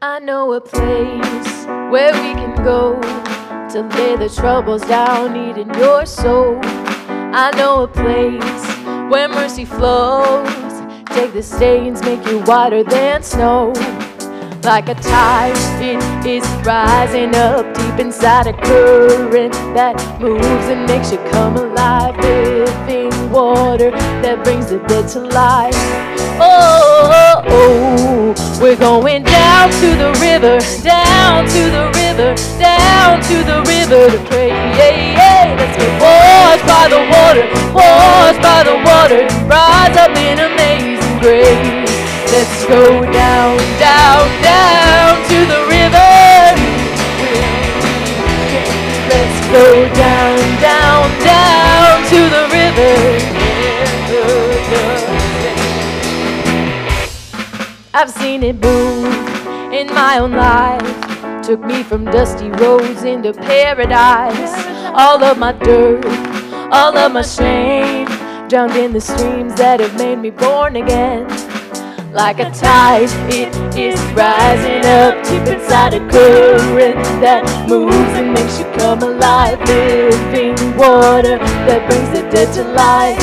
I know a place where we can go to lay the troubles down, eating your soul. I know a place where mercy flows. Take the stains, make you whiter than snow. Like a tide, it is rising up deep inside a current that moves and makes you come alive. Living water that brings the dead to life. Oh, oh, oh, we're going down to the river, down to the river, down to the river to pray. Yeah, yeah. Let's get washed by the water, washed by the water, rise up in amazing grace. Let's go down, down, down to the Let's go down, down, down to the river. I've seen it move in my own life. Took me from dusty roads into paradise. All of my dirt, all of my shame, drowned in the streams that have made me born again like a tide. It is rising up deep inside a current that moves and makes you come alive. Living water that brings the dead to life.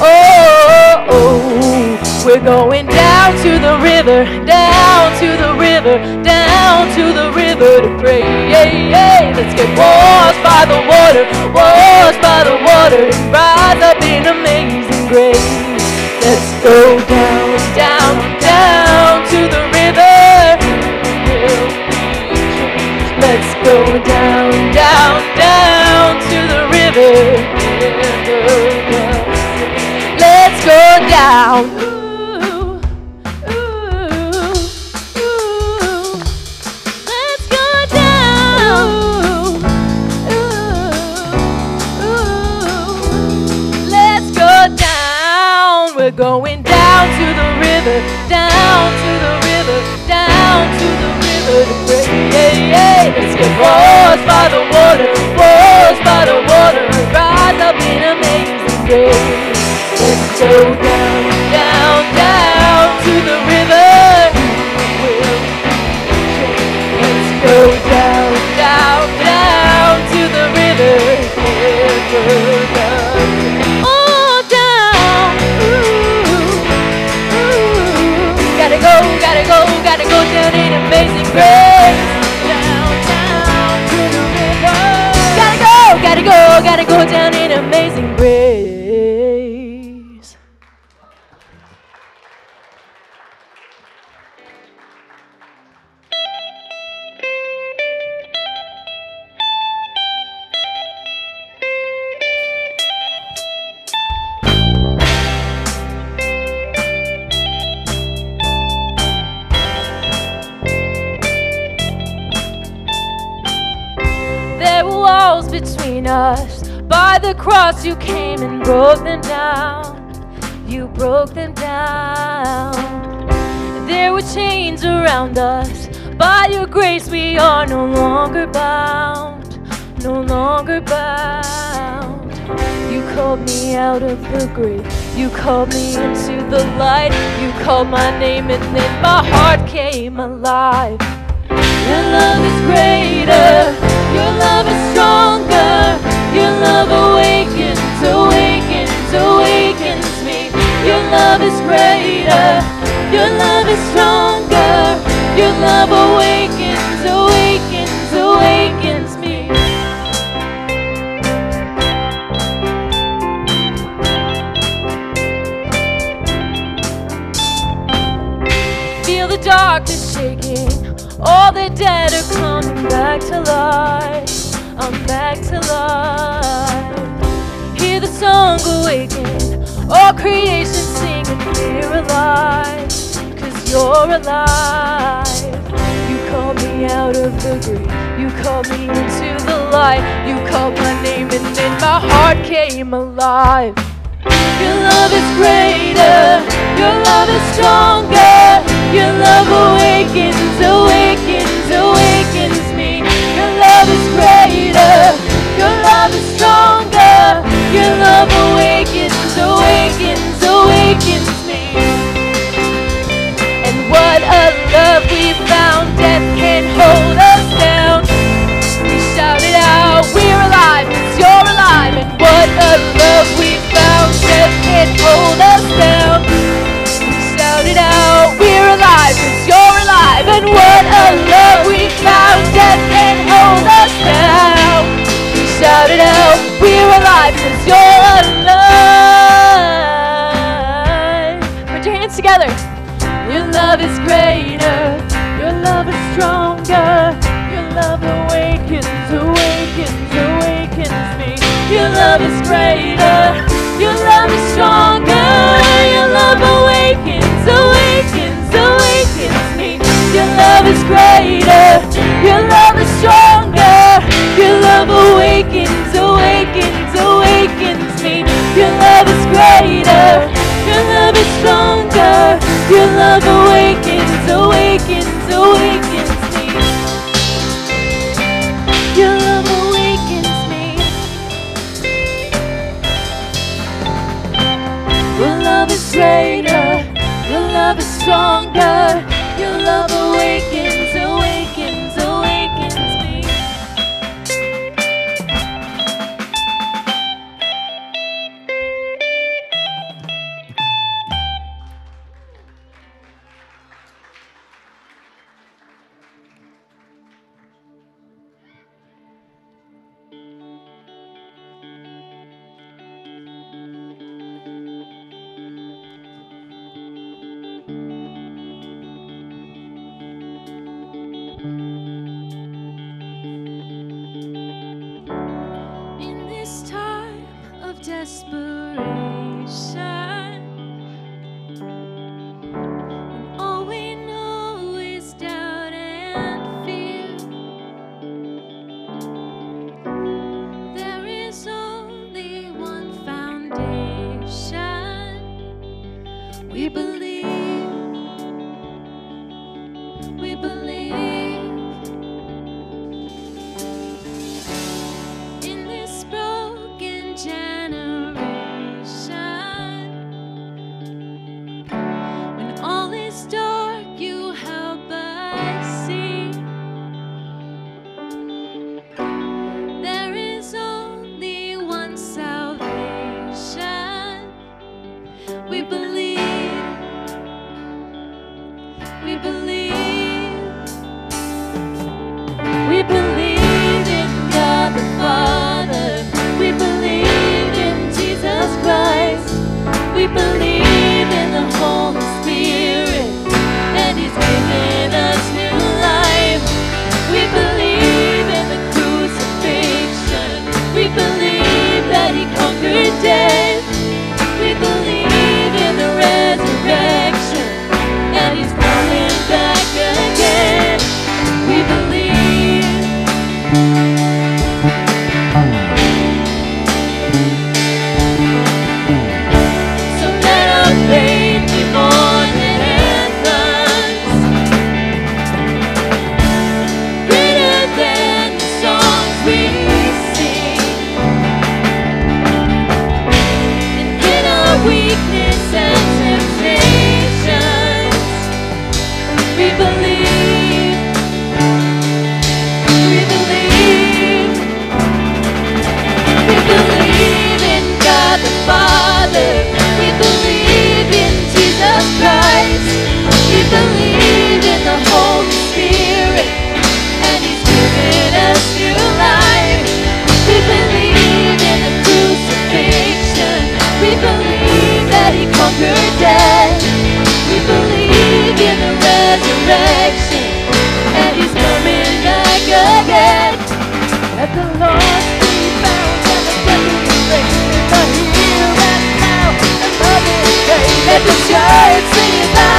Oh, oh, oh, we're going down to the river, down to the river, down to the river to pray. Yeah, yeah. Let's get washed by the water, washed by the water, and rise up in amazing grace. Let's go down, down, down to the river. Let's go down, down, down to the river. Let's go down. Going down to the river, down to the river, down to the river to pray. Yeah, yeah. Let's get washed by the water, washed by the water, and rise up in amazing grace. Let's go we are no longer bound. No longer bound. You called me out of the grave. You called me into the light. You called my name, and then my heart came alive. Your love is greater. Your love is stronger. Your love awakens, awakens, awakens me. Your love is greater. Your love is stronger. Your love awakens, awakens, The darkness shaking. All the dead are coming back to life. I'm back to life. Hear the song awaken. All creation singing, we're alive. Cause you're alive. You called me out of the grave. You called me into the light. You called my name and then my heart came alive. Your love is greater. Your love is stronger. Your love awakens, awakens, awakens me. Your love is greater. Your love is stronger. Your love awakens, awakens, greater. Your love is stronger. Your love awakens, awakens, awakens me. Your love is greater. Your love is stronger. Your love awakens, awakens, awakens me. Your love is greater. Your love is stronger. Your love awakens, awakens, awakens. stronger.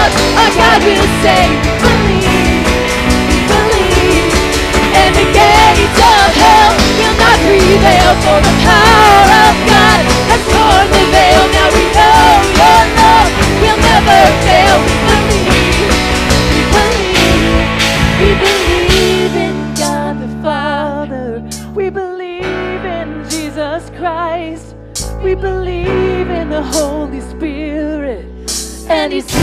Lord, our God will save. Believe, believe, and the gates of hell will not prevail, for the power of God has torn.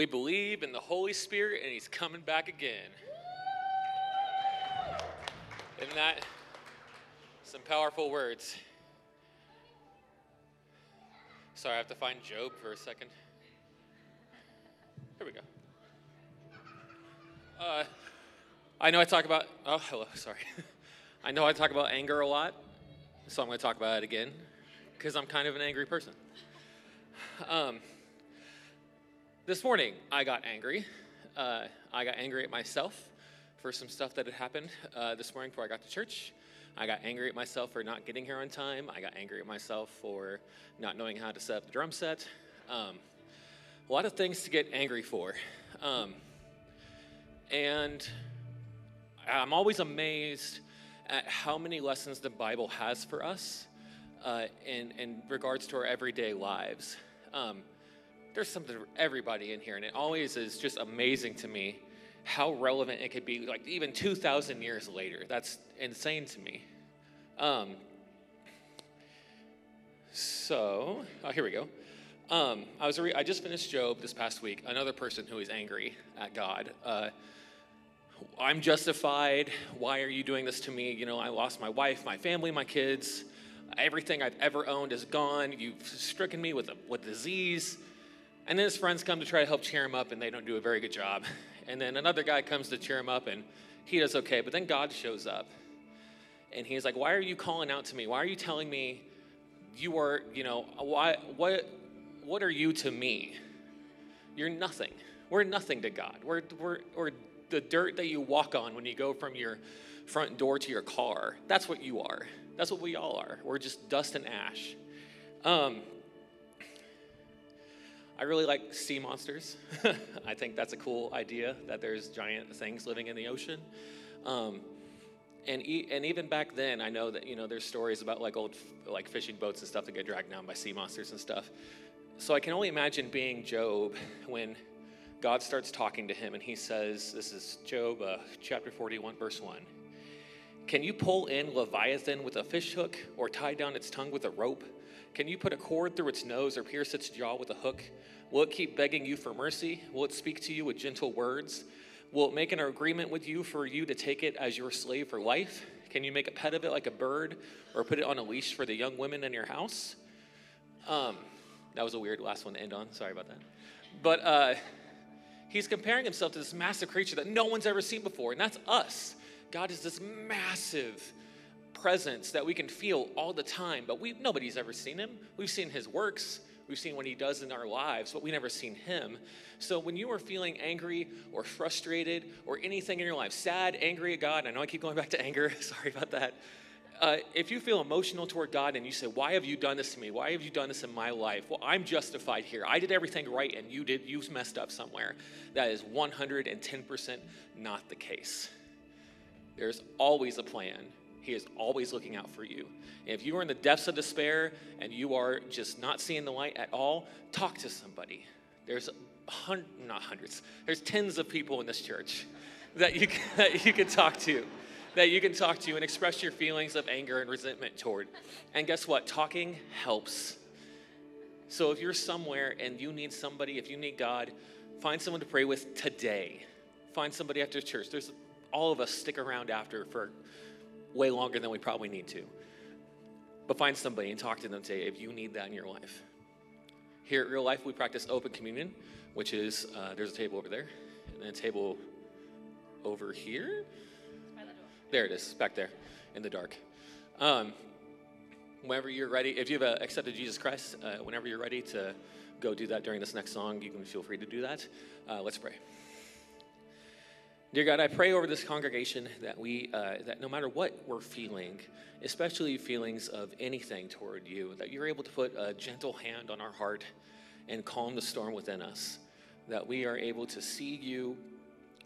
We believe in the Holy Spirit and He's coming back again. Isn't that some powerful words? Sorry, I have to find Job for a second. Here we go. Uh, I know I talk about, oh, hello, sorry. I know I talk about anger a lot, so I'm going to talk about it again because I'm kind of an angry person. Um, this morning, I got angry. Uh, I got angry at myself for some stuff that had happened uh, this morning before I got to church. I got angry at myself for not getting here on time. I got angry at myself for not knowing how to set up the drum set. Um, a lot of things to get angry for. Um, and I'm always amazed at how many lessons the Bible has for us uh, in, in regards to our everyday lives. Um, there's something for everybody in here, and it always is just amazing to me how relevant it could be, like even 2,000 years later. That's insane to me. Um, so, oh, here we go. Um, I was re- I just finished Job this past week. Another person who is angry at God. Uh, I'm justified. Why are you doing this to me? You know, I lost my wife, my family, my kids. Everything I've ever owned is gone. You've stricken me with a with disease. And then his friends come to try to help cheer him up, and they don't do a very good job. And then another guy comes to cheer him up, and he does okay. But then God shows up, and he's like, "Why are you calling out to me? Why are you telling me you are, you know, why, what, what are you to me? You're nothing. We're nothing to God. We're, we're, we're the dirt that you walk on when you go from your front door to your car. That's what you are. That's what we all are. We're just dust and ash. Um, I really like sea monsters. I think that's a cool idea that there's giant things living in the ocean. Um, and, e- and even back then, I know that you know there's stories about like old like fishing boats and stuff that get dragged down by sea monsters and stuff. So I can only imagine being Job when God starts talking to him and he says, This is Job uh, chapter 41, verse 1. Can you pull in Leviathan with a fishhook or tie down its tongue with a rope? Can you put a cord through its nose or pierce its jaw with a hook? Will it keep begging you for mercy? Will it speak to you with gentle words? Will it make an agreement with you for you to take it as your slave for life? Can you make a pet of it like a bird or put it on a leash for the young women in your house? Um, that was a weird last one to end on. Sorry about that. But uh, he's comparing himself to this massive creature that no one's ever seen before, and that's us. God is this massive presence that we can feel all the time, but we nobody's ever seen him. We've seen his works, we've seen what he does in our lives, but we never seen him. So when you are feeling angry or frustrated or anything in your life, sad, angry at God, I know I keep going back to anger, sorry about that. Uh, if you feel emotional toward God and you say, Why have you done this to me? Why have you done this in my life? Well, I'm justified here. I did everything right and you did, you messed up somewhere. That is 110% not the case. There's always a plan. He is always looking out for you. And if you are in the depths of despair and you are just not seeing the light at all, talk to somebody. There's not hundreds, there's tens of people in this church that you, can, that you can talk to that you can talk to and express your feelings of anger and resentment toward. And guess what? Talking helps. So if you're somewhere and you need somebody, if you need God, find someone to pray with today. Find somebody after church. There's all of us stick around after for way longer than we probably need to. But find somebody and talk to them today if you need that in your life. Here at Real Life, we practice open communion, which is uh, there's a table over there, and a table over here. There it is, back there in the dark. Um, whenever you're ready, if you've uh, accepted Jesus Christ, uh, whenever you're ready to go do that during this next song, you can feel free to do that. Uh, let's pray. Dear God, I pray over this congregation that we, uh, that no matter what we're feeling, especially feelings of anything toward you, that you're able to put a gentle hand on our heart and calm the storm within us. That we are able to see you,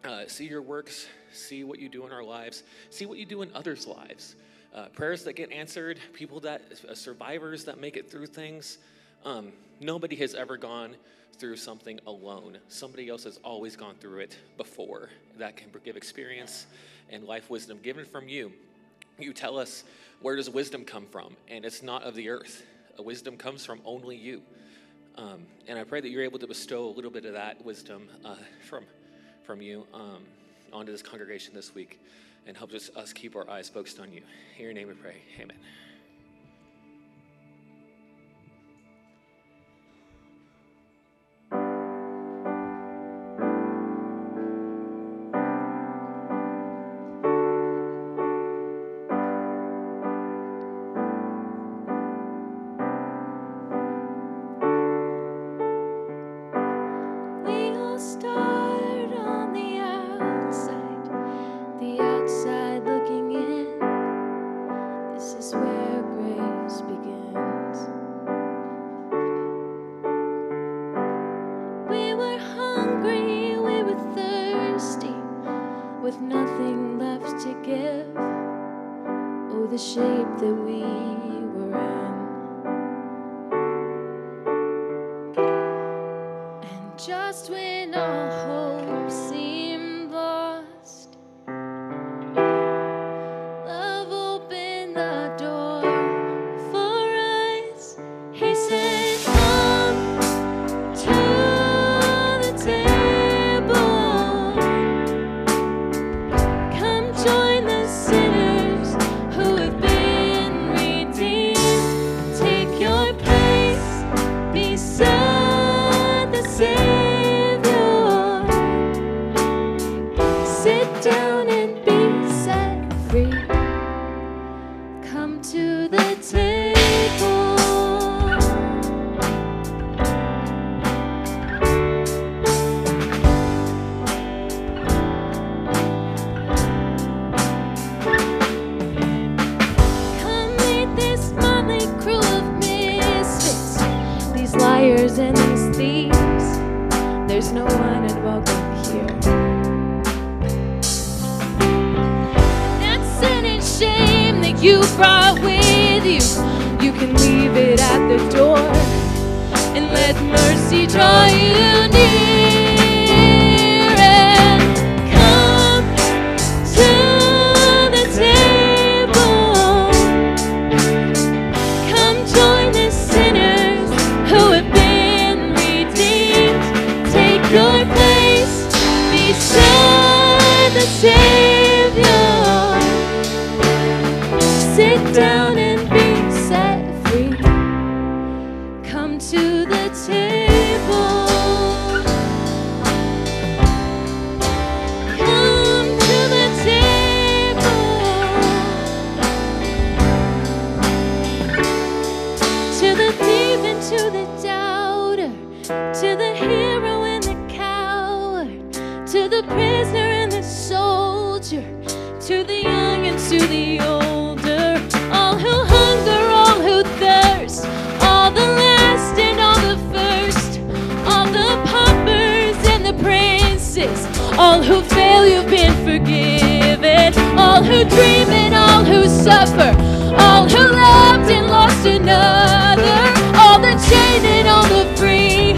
uh, see your works, see what you do in our lives, see what you do in others' lives. Uh, prayers that get answered, people that, uh, survivors that make it through things. Um, nobody has ever gone through something alone. Somebody else has always gone through it before. That can give experience and life wisdom given from you. You tell us, where does wisdom come from? And it's not of the earth. A wisdom comes from only you. Um, and I pray that you're able to bestow a little bit of that wisdom uh, from, from you um, onto this congregation this week and help us, us keep our eyes focused on you. In your name we pray. Amen. Sit down and all who dream and all who suffer, all who loved and lost another, all the chained and all the free,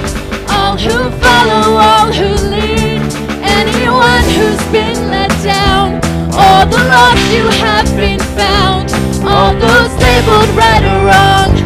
all who follow, all who lead, anyone who's been let down, all the lost you have been found, all those labeled right or wrong,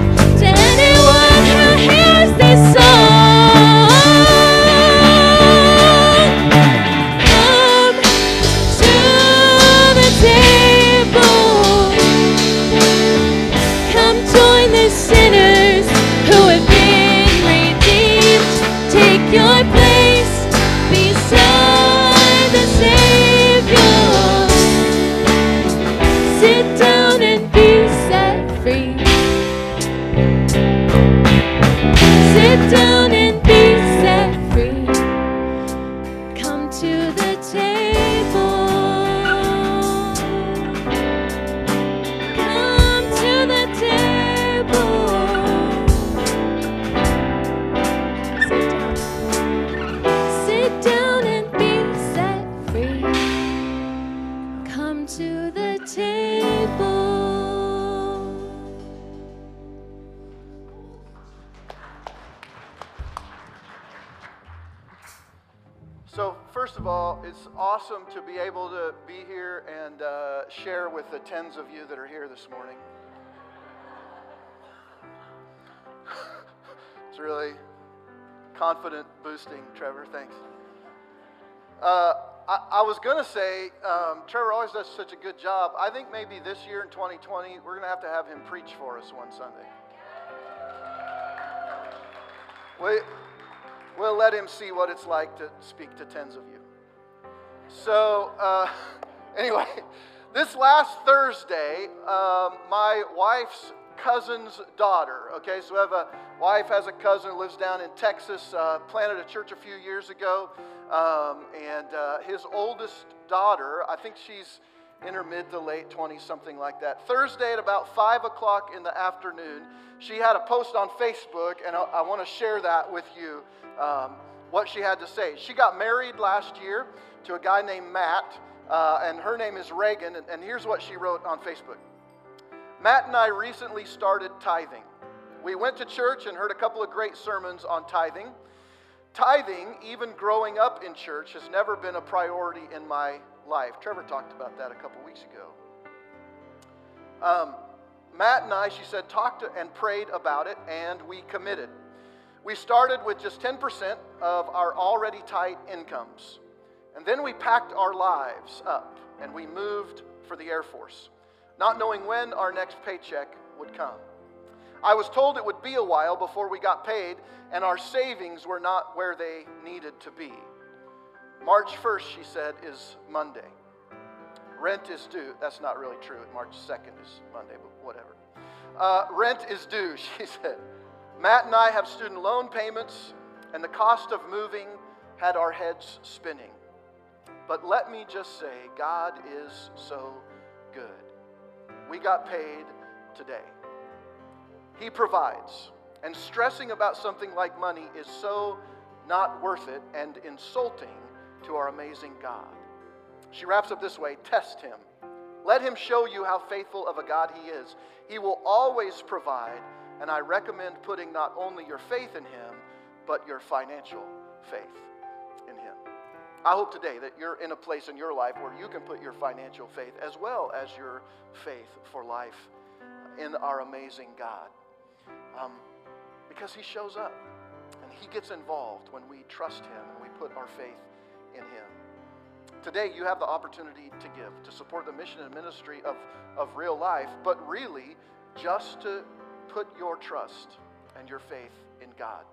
of you that are here this morning. it's really confident boosting, Trevor. Thanks. Uh, I, I was going to say, um, Trevor always does such a good job. I think maybe this year in 2020, we're going to have to have him preach for us one Sunday. We, we'll let him see what it's like to speak to tens of you. So, uh, anyway, this last Thursday, um, my wife's cousin's daughter, okay, so we have a wife has a cousin who lives down in Texas, uh, planted a church a few years ago, um, and uh, his oldest daughter, I think she's in her mid to late 20s, something like that. Thursday at about 5 o'clock in the afternoon, she had a post on Facebook, and I, I want to share that with you um, what she had to say. She got married last year to a guy named Matt, uh, and her name is Reagan, and, and here's what she wrote on Facebook Matt and I recently started tithing. We went to church and heard a couple of great sermons on tithing. Tithing, even growing up in church, has never been a priority in my life. Trevor talked about that a couple weeks ago. Um, Matt and I, she said, talked and prayed about it, and we committed. We started with just 10% of our already tight incomes. And then we packed our lives up and we moved for the Air Force, not knowing when our next paycheck would come. I was told it would be a while before we got paid, and our savings were not where they needed to be. March 1st, she said, is Monday. Rent is due. That's not really true. March 2nd is Monday, but whatever. Uh, rent is due, she said. Matt and I have student loan payments, and the cost of moving had our heads spinning. But let me just say, God is so good. We got paid today. He provides. And stressing about something like money is so not worth it and insulting to our amazing God. She wraps up this way Test him. Let him show you how faithful of a God he is. He will always provide, and I recommend putting not only your faith in him, but your financial faith. I hope today that you're in a place in your life where you can put your financial faith as well as your faith for life in our amazing God. Um, because he shows up and he gets involved when we trust him and we put our faith in him. Today, you have the opportunity to give, to support the mission and ministry of, of real life, but really just to put your trust and your faith in God.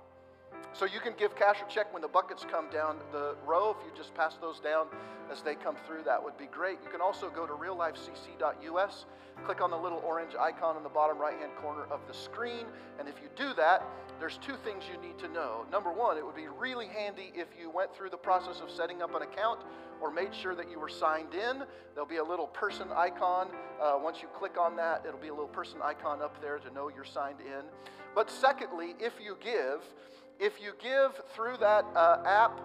So you can give cash or check when the buckets come down the row. If you just pass those down as they come through, that would be great. You can also go to reallifecc.us, click on the little orange icon in the bottom right hand corner of the screen. And if you do that, there's two things you need to know. Number one, it would be really handy if you went through the process of setting up an account or made sure that you were signed in. There'll be a little person icon. Uh, once you click on that, it'll be a little person icon up there to know you're signed in. But secondly, if you give, if you give through that uh, app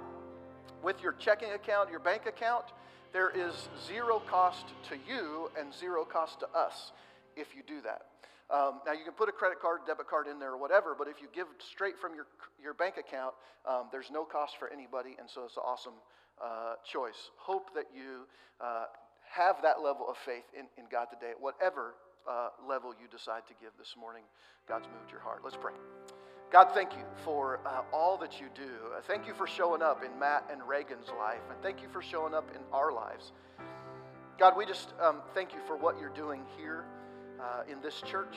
with your checking account, your bank account, there is zero cost to you and zero cost to us if you do that. Um, now, you can put a credit card, debit card in there, or whatever, but if you give straight from your, your bank account, um, there's no cost for anybody, and so it's an awesome uh, choice. Hope that you uh, have that level of faith in, in God today, at whatever uh, level you decide to give this morning. God's moved your heart. Let's pray. God, thank you for uh, all that you do. Uh, thank you for showing up in Matt and Reagan's life, and thank you for showing up in our lives. God, we just um, thank you for what you're doing here uh, in this church,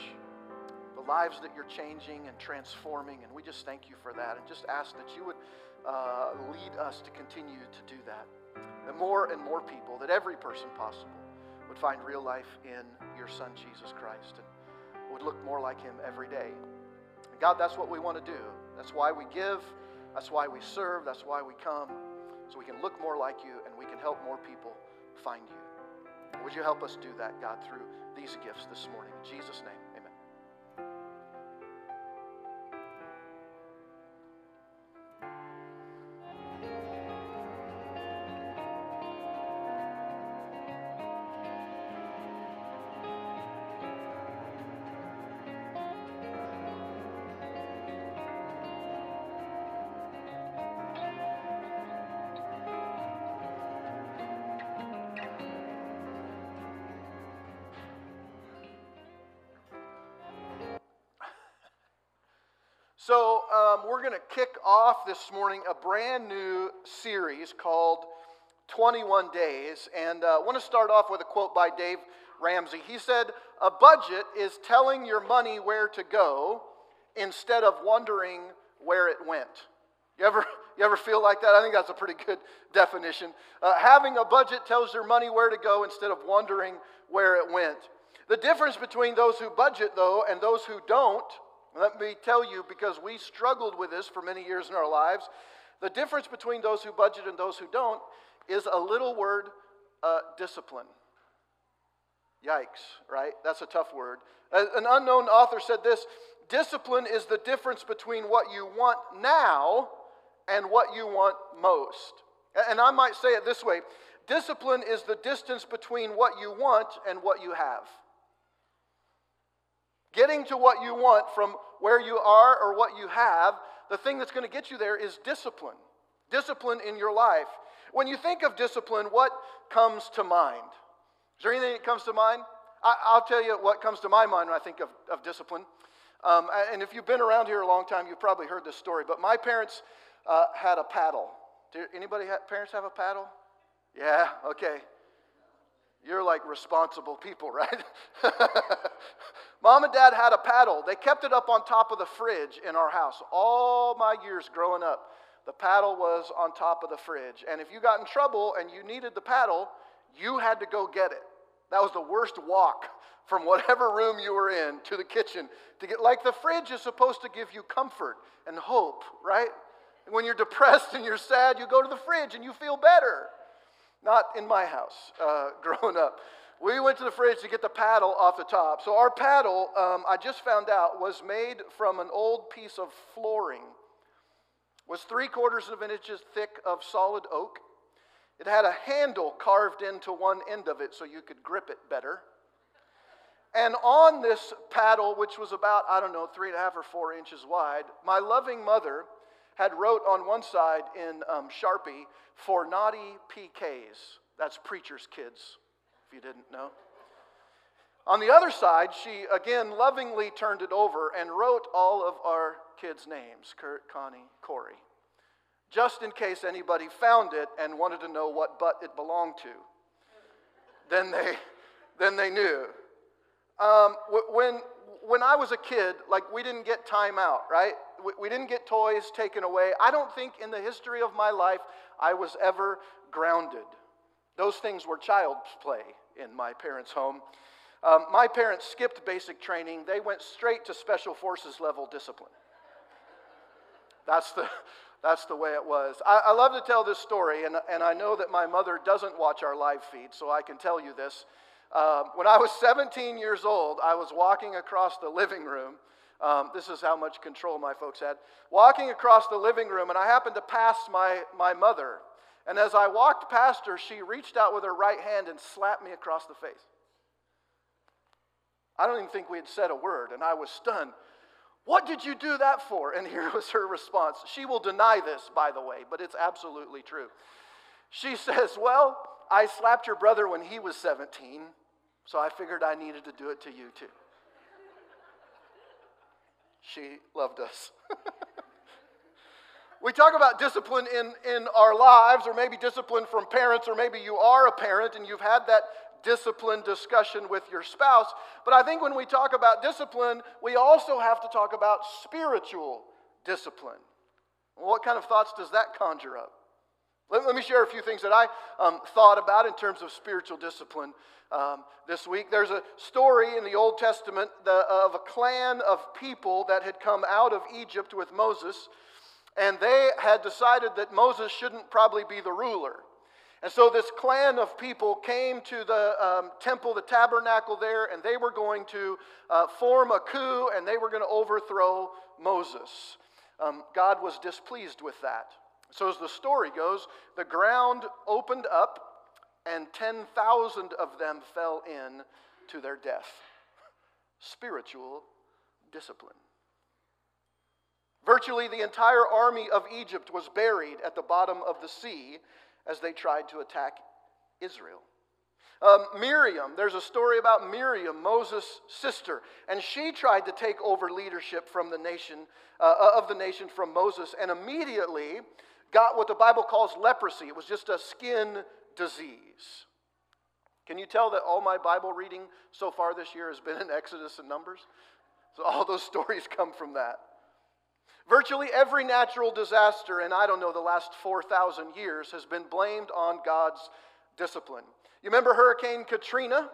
the lives that you're changing and transforming, and we just thank you for that, and just ask that you would uh, lead us to continue to do that. That more and more people, that every person possible, would find real life in your Son, Jesus Christ, and would look more like him every day. God, that's what we want to do. That's why we give. That's why we serve. That's why we come. So we can look more like you and we can help more people find you. Would you help us do that, God, through these gifts this morning? In Jesus' name. So, um, we're going to kick off this morning a brand new series called 21 Days. And I uh, want to start off with a quote by Dave Ramsey. He said, A budget is telling your money where to go instead of wondering where it went. You ever, you ever feel like that? I think that's a pretty good definition. Uh, having a budget tells your money where to go instead of wondering where it went. The difference between those who budget, though, and those who don't let me tell you, because we struggled with this for many years in our lives, the difference between those who budget and those who don't is a little word uh, discipline. Yikes, right? That's a tough word. An unknown author said this discipline is the difference between what you want now and what you want most. And I might say it this way discipline is the distance between what you want and what you have. Getting to what you want from where you are or what you have, the thing that's going to get you there is discipline. Discipline in your life. When you think of discipline, what comes to mind? Is there anything that comes to mind? I, will tell you what comes to my mind when I think of, of discipline. Um, and if you've been around here a long time, you've probably heard this story. But my parents uh, had a paddle. Do anybody parents have a paddle? Yeah. Okay. You're like responsible people, right? Mom and dad had a paddle. They kept it up on top of the fridge in our house all my years growing up. The paddle was on top of the fridge. And if you got in trouble and you needed the paddle, you had to go get it. That was the worst walk from whatever room you were in to the kitchen to get like the fridge is supposed to give you comfort and hope, right? when you're depressed and you're sad, you go to the fridge and you feel better. Not in my house uh, growing up. We went to the fridge to get the paddle off the top. So, our paddle, um, I just found out, was made from an old piece of flooring. was three quarters of an inch thick of solid oak. It had a handle carved into one end of it so you could grip it better. And on this paddle, which was about, I don't know, three and a half or four inches wide, my loving mother had wrote on one side in um, Sharpie, for naughty PKs. That's preacher's kids, you didn't know. On the other side, she again lovingly turned it over and wrote all of our kids' names Kurt, Connie, Corey, just in case anybody found it and wanted to know what butt it belonged to. Then they, then they knew. Um, when, when I was a kid, like we didn't get time out, right? We, we didn't get toys taken away. I don't think in the history of my life I was ever grounded. Those things were child's play in my parents' home. Um, my parents skipped basic training, they went straight to special forces level discipline. That's the, that's the way it was. I, I love to tell this story, and, and I know that my mother doesn't watch our live feed, so I can tell you this. Um, when I was 17 years old, I was walking across the living room. Um, this is how much control my folks had. Walking across the living room, and I happened to pass my, my mother. And as I walked past her, she reached out with her right hand and slapped me across the face. I don't even think we had said a word, and I was stunned. What did you do that for? And here was her response. She will deny this, by the way, but it's absolutely true. She says, Well, I slapped your brother when he was 17, so I figured I needed to do it to you too. She loved us. we talk about discipline in, in our lives, or maybe discipline from parents, or maybe you are a parent and you've had that discipline discussion with your spouse. But I think when we talk about discipline, we also have to talk about spiritual discipline. What kind of thoughts does that conjure up? Let, let me share a few things that I um, thought about in terms of spiritual discipline um, this week. There's a story in the Old Testament the, of a clan of people that had come out of Egypt with Moses, and they had decided that Moses shouldn't probably be the ruler. And so this clan of people came to the um, temple, the tabernacle there, and they were going to uh, form a coup and they were going to overthrow Moses. Um, God was displeased with that. So, as the story goes, the ground opened up and 10,000 of them fell in to their death. Spiritual discipline. Virtually the entire army of Egypt was buried at the bottom of the sea as they tried to attack Israel. Um, Miriam, there's a story about Miriam, Moses' sister, and she tried to take over leadership from the nation uh, of the nation from Moses, and immediately got what the Bible calls leprosy. It was just a skin disease. Can you tell that all my Bible reading so far this year has been in Exodus and Numbers? So all those stories come from that. Virtually every natural disaster in, I don't know, the last 4,000 years has been blamed on God's discipline. You remember Hurricane Katrina?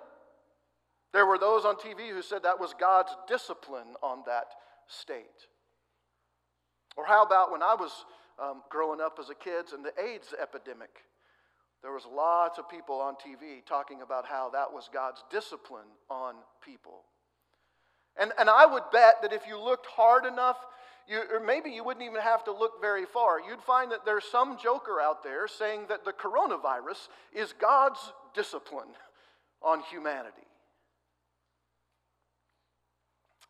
There were those on TV who said that was God's discipline on that state. Or how about when I was um, growing up as a kid and the AIDS epidemic? There was lots of people on TV talking about how that was God's discipline on people. And, and I would bet that if you looked hard enough, you, or maybe you wouldn't even have to look very far, you'd find that there's some joker out there saying that the coronavirus is God's discipline on humanity.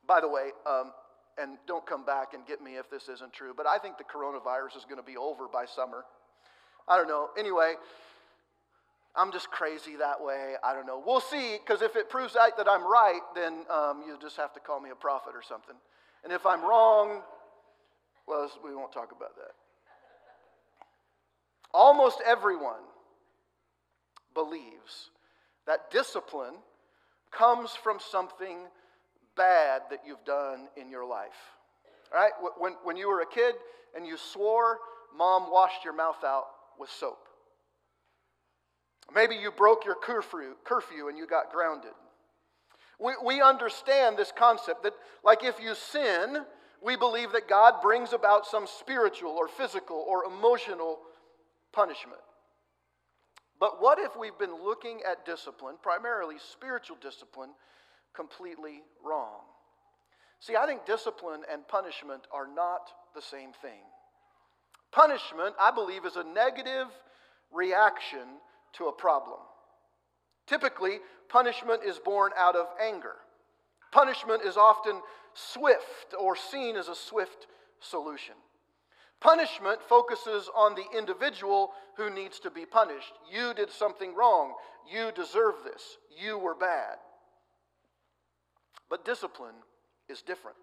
By the way, um, and don't come back and get me if this isn't true, but I think the coronavirus is going to be over by summer. I don't know. Anyway, I'm just crazy that way. I don't know. We'll see, because if it proves out that I'm right, then um, you just have to call me a prophet or something. And if I'm wrong, well, we won't talk about that. Almost everyone believes that discipline comes from something bad that you've done in your life. Right? When, when you were a kid and you swore, mom washed your mouth out with soap. Maybe you broke your curfew, curfew and you got grounded. We, we understand this concept that, like, if you sin, we believe that God brings about some spiritual or physical or emotional punishment. But what if we've been looking at discipline, primarily spiritual discipline, completely wrong? See, I think discipline and punishment are not the same thing. Punishment, I believe, is a negative reaction to a problem. Typically, punishment is born out of anger. Punishment is often swift or seen as a swift solution. Punishment focuses on the individual who needs to be punished. You did something wrong. You deserve this. You were bad. But discipline is different.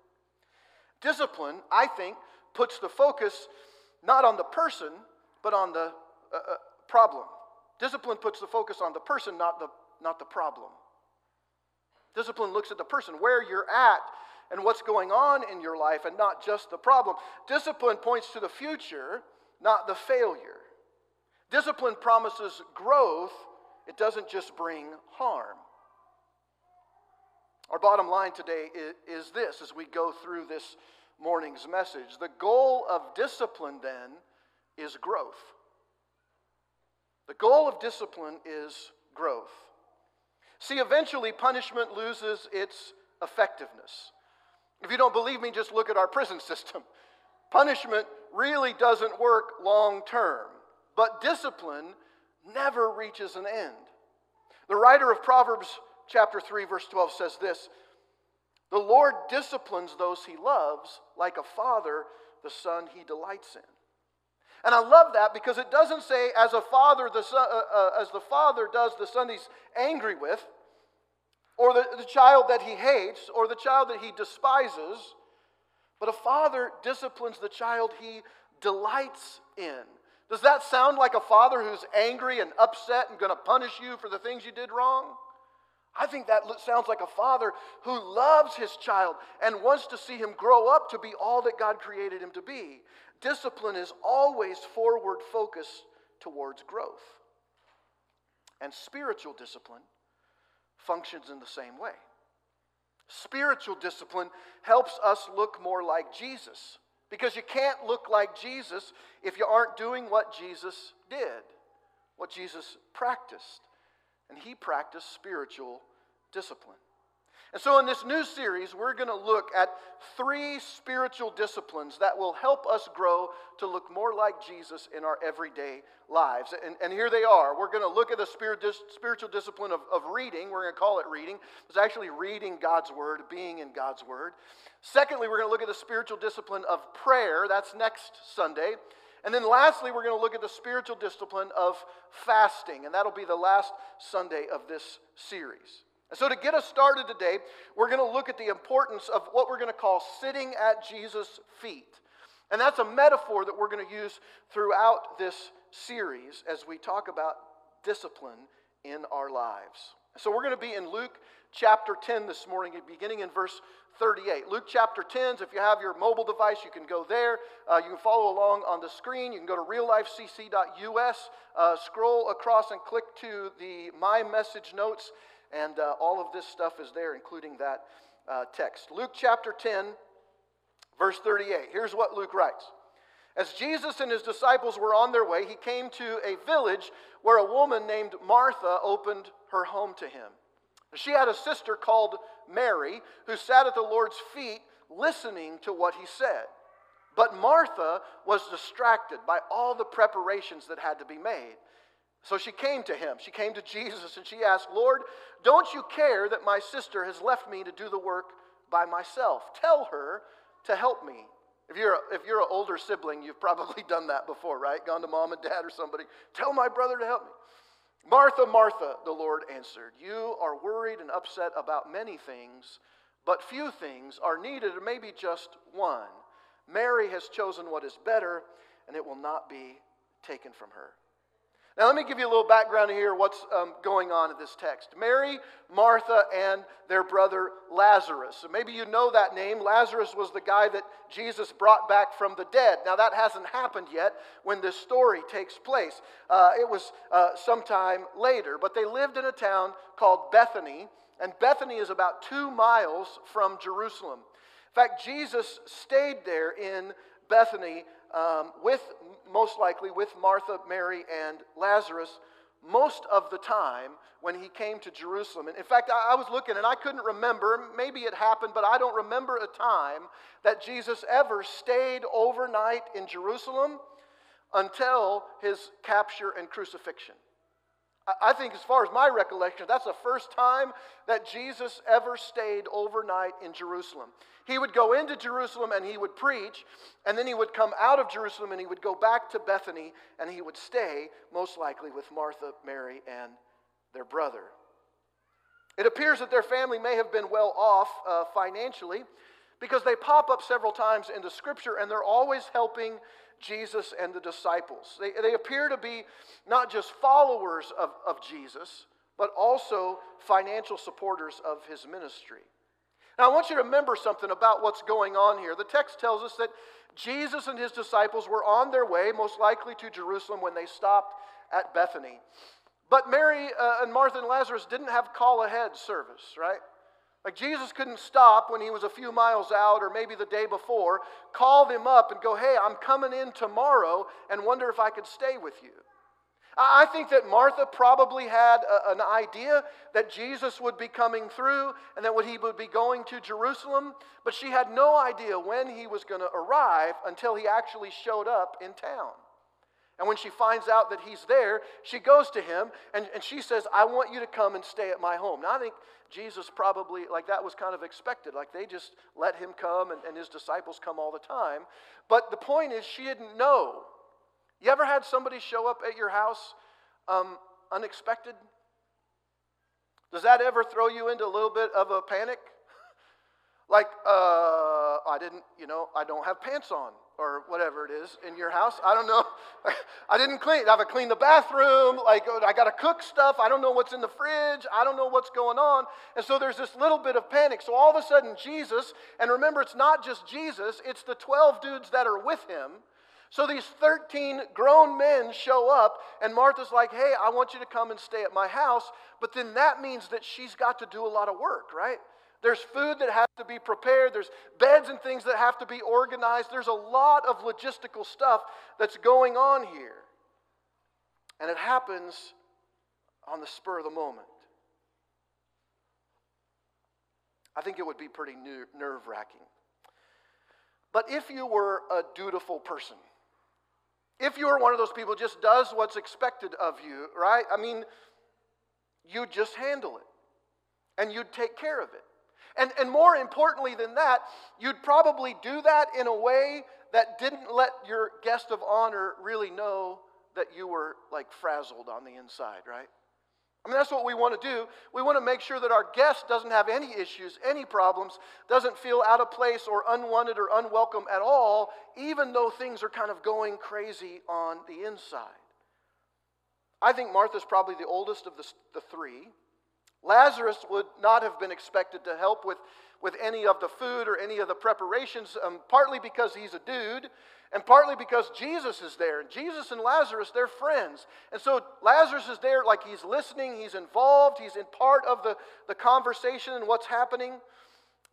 Discipline, I think, puts the focus not on the person, but on the uh, uh, problem. Discipline puts the focus on the person, not the, not the problem. Discipline looks at the person, where you're at, and what's going on in your life and not just the problem. Discipline points to the future, not the failure. Discipline promises growth, it doesn't just bring harm. Our bottom line today is this as we go through this morning's message. The goal of discipline then is growth. The goal of discipline is growth. See, eventually punishment loses its effectiveness. If you don't believe me, just look at our prison system. Punishment really doesn't work long term, but discipline never reaches an end. The writer of Proverbs chapter 3 verse 12 says this, "The Lord disciplines those he loves like a father the son he delights in." And I love that because it doesn't say as a father the son, uh, uh, as the father does the son he's angry with or the, the child that he hates, or the child that he despises, but a father disciplines the child he delights in. Does that sound like a father who's angry and upset and going to punish you for the things you did wrong? I think that sounds like a father who loves his child and wants to see him grow up to be all that God created him to be. Discipline is always forward focused towards growth. And spiritual discipline functions in the same way. Spiritual discipline helps us look more like Jesus because you can't look like Jesus if you aren't doing what Jesus did, what Jesus practiced. And he practiced spiritual discipline. And so, in this new series, we're going to look at three spiritual disciplines that will help us grow to look more like Jesus in our everyday lives. And, and here they are. We're going to look at the spirit, spiritual discipline of, of reading. We're going to call it reading. It's actually reading God's Word, being in God's Word. Secondly, we're going to look at the spiritual discipline of prayer. That's next Sunday. And then lastly, we're going to look at the spiritual discipline of fasting. And that'll be the last Sunday of this series. So, to get us started today, we're going to look at the importance of what we're going to call sitting at Jesus' feet. And that's a metaphor that we're going to use throughout this series as we talk about discipline in our lives. So, we're going to be in Luke chapter 10 this morning, beginning in verse 38. Luke chapter 10, if you have your mobile device, you can go there. Uh, you can follow along on the screen. You can go to reallifecc.us, uh, scroll across and click to the My Message notes and uh, all of this stuff is there, including that uh, text. Luke chapter 10, verse 38. Here's what Luke writes As Jesus and his disciples were on their way, he came to a village where a woman named Martha opened her home to him. She had a sister called Mary who sat at the Lord's feet listening to what he said. But Martha was distracted by all the preparations that had to be made. So she came to him. She came to Jesus and she asked, Lord, don't you care that my sister has left me to do the work by myself? Tell her to help me. If you're, a, if you're an older sibling, you've probably done that before, right? Gone to mom and dad or somebody, tell my brother to help me. Martha, Martha, the Lord answered, You are worried and upset about many things, but few things are needed, or maybe just one. Mary has chosen what is better, and it will not be taken from her. Now, let me give you a little background here what's um, going on in this text. Mary, Martha, and their brother Lazarus. So maybe you know that name. Lazarus was the guy that Jesus brought back from the dead. Now, that hasn't happened yet when this story takes place. Uh, it was uh, sometime later, but they lived in a town called Bethany, and Bethany is about two miles from Jerusalem. In fact, Jesus stayed there in Bethany um, with most likely with Martha, Mary, and Lazarus most of the time when he came to Jerusalem. And in fact, I, I was looking and I couldn't remember, maybe it happened, but I don't remember a time that Jesus ever stayed overnight in Jerusalem until his capture and crucifixion. I think, as far as my recollection, that's the first time that Jesus ever stayed overnight in Jerusalem. He would go into Jerusalem and he would preach, and then he would come out of Jerusalem and he would go back to Bethany and he would stay, most likely, with Martha, Mary, and their brother. It appears that their family may have been well off uh, financially because they pop up several times in the scripture and they're always helping Jesus and the disciples. They, they appear to be not just followers of, of Jesus, but also financial supporters of his ministry. Now, I want you to remember something about what's going on here. The text tells us that Jesus and his disciples were on their way, most likely to Jerusalem, when they stopped at Bethany. But Mary uh, and Martha and Lazarus didn't have call ahead service, right? Like Jesus couldn't stop when he was a few miles out or maybe the day before, call him up and go, Hey, I'm coming in tomorrow and wonder if I could stay with you. I think that Martha probably had a, an idea that Jesus would be coming through and that he would be going to Jerusalem, but she had no idea when he was going to arrive until he actually showed up in town. And when she finds out that he's there, she goes to him and, and she says, I want you to come and stay at my home. Now, I think Jesus probably, like that was kind of expected. Like they just let him come and, and his disciples come all the time. But the point is, she didn't know. You ever had somebody show up at your house um, unexpected? Does that ever throw you into a little bit of a panic? Like, uh, I didn't, you know, I don't have pants on or whatever it is in your house. I don't know. I didn't clean. I have to clean the bathroom. Like I got to cook stuff. I don't know what's in the fridge. I don't know what's going on. And so there's this little bit of panic. So all of a sudden, Jesus, and remember, it's not just Jesus, it's the 12 dudes that are with him. So these 13 grown men show up, and Martha's like, hey, I want you to come and stay at my house. But then that means that she's got to do a lot of work, right? There's food that has to be prepared. There's beds and things that have to be organized. There's a lot of logistical stuff that's going on here. And it happens on the spur of the moment. I think it would be pretty nerve wracking. But if you were a dutiful person, if you were one of those people just does what's expected of you, right? I mean, you'd just handle it and you'd take care of it. And, and more importantly than that, you'd probably do that in a way that didn't let your guest of honor really know that you were like frazzled on the inside, right? I mean, that's what we want to do. We want to make sure that our guest doesn't have any issues, any problems, doesn't feel out of place or unwanted or unwelcome at all, even though things are kind of going crazy on the inside. I think Martha's probably the oldest of the, the three. Lazarus would not have been expected to help with, with any of the food or any of the preparations, um, partly because he's a dude, and partly because Jesus is there. And Jesus and Lazarus, they're friends. And so Lazarus is there like he's listening, he's involved, he's in part of the, the conversation and what's happening.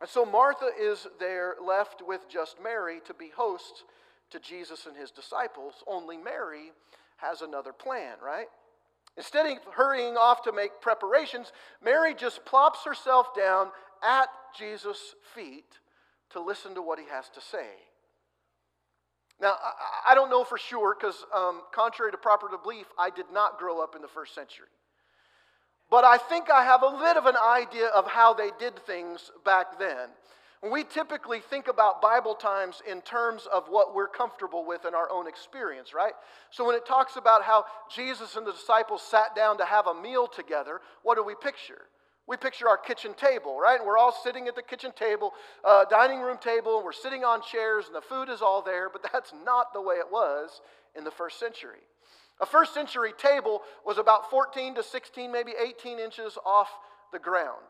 And so Martha is there left with just Mary to be host to Jesus and his disciples. Only Mary has another plan, right? Instead of hurrying off to make preparations, Mary just plops herself down at Jesus' feet to listen to what he has to say. Now, I, don't know for sure because, um, contrary to popular belief, I did not grow up in the first century. But I think I have a bit of an idea of how they did things back then. We typically think about Bible times in terms of what we're comfortable with in our own experience, right? So when it talks about how Jesus and the disciples sat down to have a meal together, what do we picture? We picture our kitchen table, right? And we're all sitting at the kitchen table, uh, dining room table, and we're sitting on chairs, and the food is all there, but that's not the way it was in the first century. A first century table was about 14 to 16, maybe 18 inches off the ground.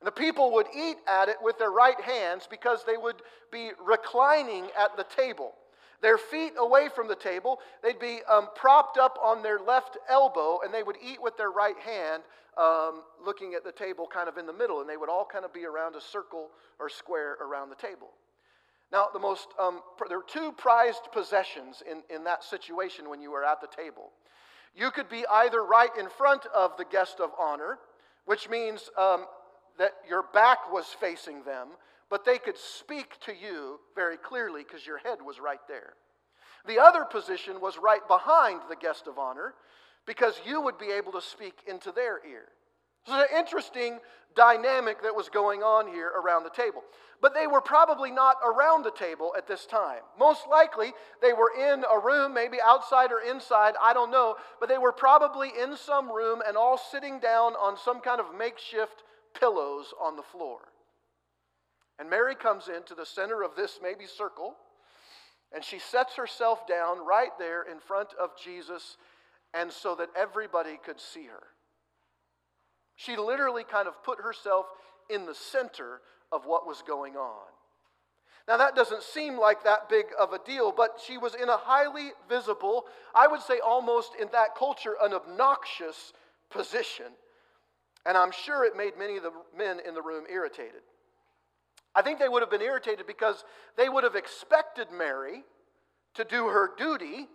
And the people would eat at it with their right hands because they would be reclining at the table. Their feet away from the table, they'd be um, propped up on their left elbow, and they would eat with their right hand, um, looking at the table kind of in the middle, and they would all kind of be around a circle or square around the table. Now, the most, um, there were two prized possessions in, in that situation when you were at the table. You could be either right in front of the guest of honor, which means um, that your back was facing them, but they could speak to you very clearly because your head was right there. The other position was right behind the guest of honor because you would be able to speak into their ear. So it's an interesting dynamic that was going on here around the table. But they were probably not around the table at this time. Most likely, they were in a room, maybe outside or inside, I don't know, but they were probably in some room and all sitting down on some kind of makeshift pillows on the floor. And Mary comes into the center of this maybe circle, and she sets herself down right there in front of Jesus, and so that everybody could see her. She literally kind of put herself in the center of what was going on. Now, that doesn't seem like that big of a deal, but she was in a highly visible, I would say almost in that culture, an obnoxious position. And I'm sure it made many of the men in the room irritated. I think they would have been irritated because they would have expected Mary to do her duty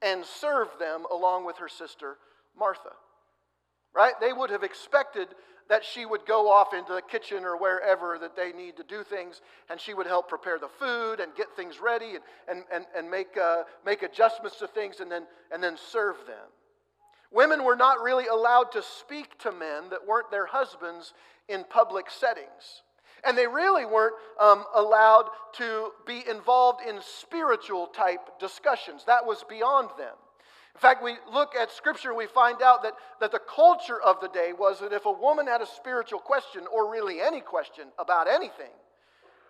and serve them along with her sister Martha. Right? They would have expected that she would go off into the kitchen or wherever that they need to do things, and she would help prepare the food and get things ready and, and, and, and make, uh, make adjustments to things and then, and then serve them. Women were not really allowed to speak to men that weren't their husbands in public settings. And they really weren't um, allowed to be involved in spiritual type discussions. That was beyond them. In fact, we look at Scripture we find out that, that the culture of the day was that if a woman had a spiritual question, or really any question about anything,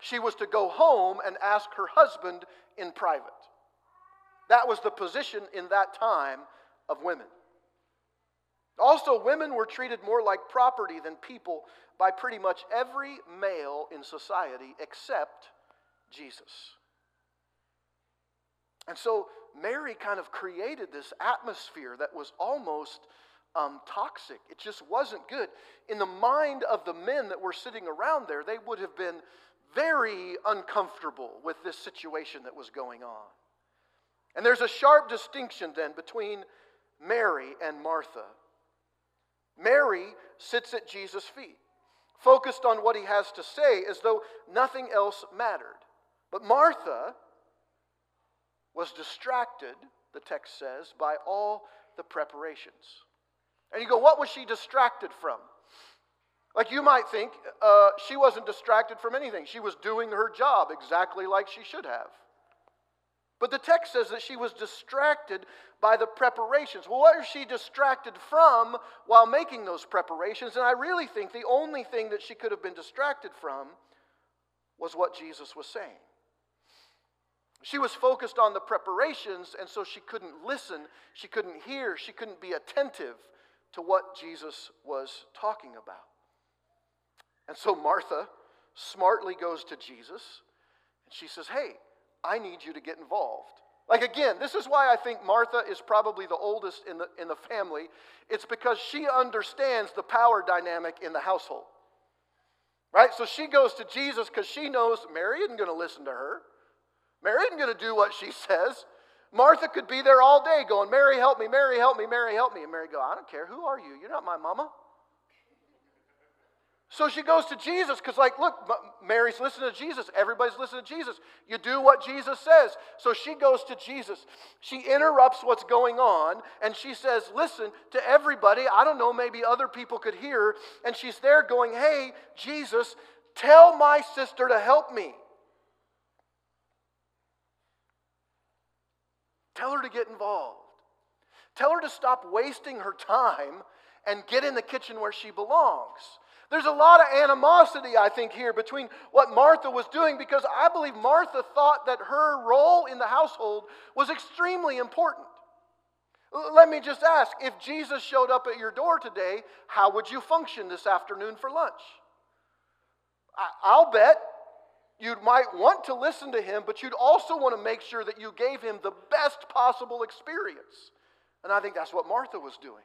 she was to go home and ask her husband in private. That was the position in that time of women. Also, women were treated more like property than people by pretty much every male in society except Jesus. And so Mary kind of created this atmosphere that was almost um, toxic. It just wasn't good. In the mind of the men that were sitting around there, they would have been very uncomfortable with this situation that was going on. And there's a sharp distinction then between Mary and Martha. Mary sits at Jesus' feet, focused on what he has to say as though nothing else mattered. But Martha was distracted, the text says, by all the preparations. And you go, what was she distracted from? Like you might think, uh, she wasn't distracted from anything. She was doing her job exactly like she should have. But the text says that she was distracted by the preparations. Well, what is she distracted from while making those preparations? And I really think the only thing that she could have been distracted from was what Jesus was saying. She was focused on the preparations, and so she couldn't listen, she couldn't hear, she couldn't be attentive to what Jesus was talking about. And so Martha smartly goes to Jesus and she says, Hey, I need you to get involved. Like, again, this is why I think Martha is probably the oldest in the, in the family. It's because she understands the power dynamic in the household. Right? So she goes to Jesus because she knows Mary isn't going to listen to her. Mary isn't going to do what she says. Martha could be there all day going, Mary, help me, Mary, help me, Mary, help me. And Mary go, I don't care. Who are you? You're not my mama. So she goes to Jesus because, like, look, Mary's listening to Jesus. Everybody's listening to Jesus. You do what Jesus says. So she goes to Jesus. She interrupts what's going on and she says, Listen to everybody. I don't know, maybe other people could hear. And she's there going, Hey, Jesus, Tell my sister to help me. Tell her to get involved. Tell her to stop wasting her time and get in the kitchen where she belongs. There's a lot of animosity, I think, here between what Martha was doing because I believe Martha thought that her role in the household was extremely important. Let me just ask if Jesus showed up at your door today, how would you function this afternoon for lunch? I'll bet you might want to listen to him, but you'd also want to make sure that you gave him the best possible experience. And I think that's what Martha was doing.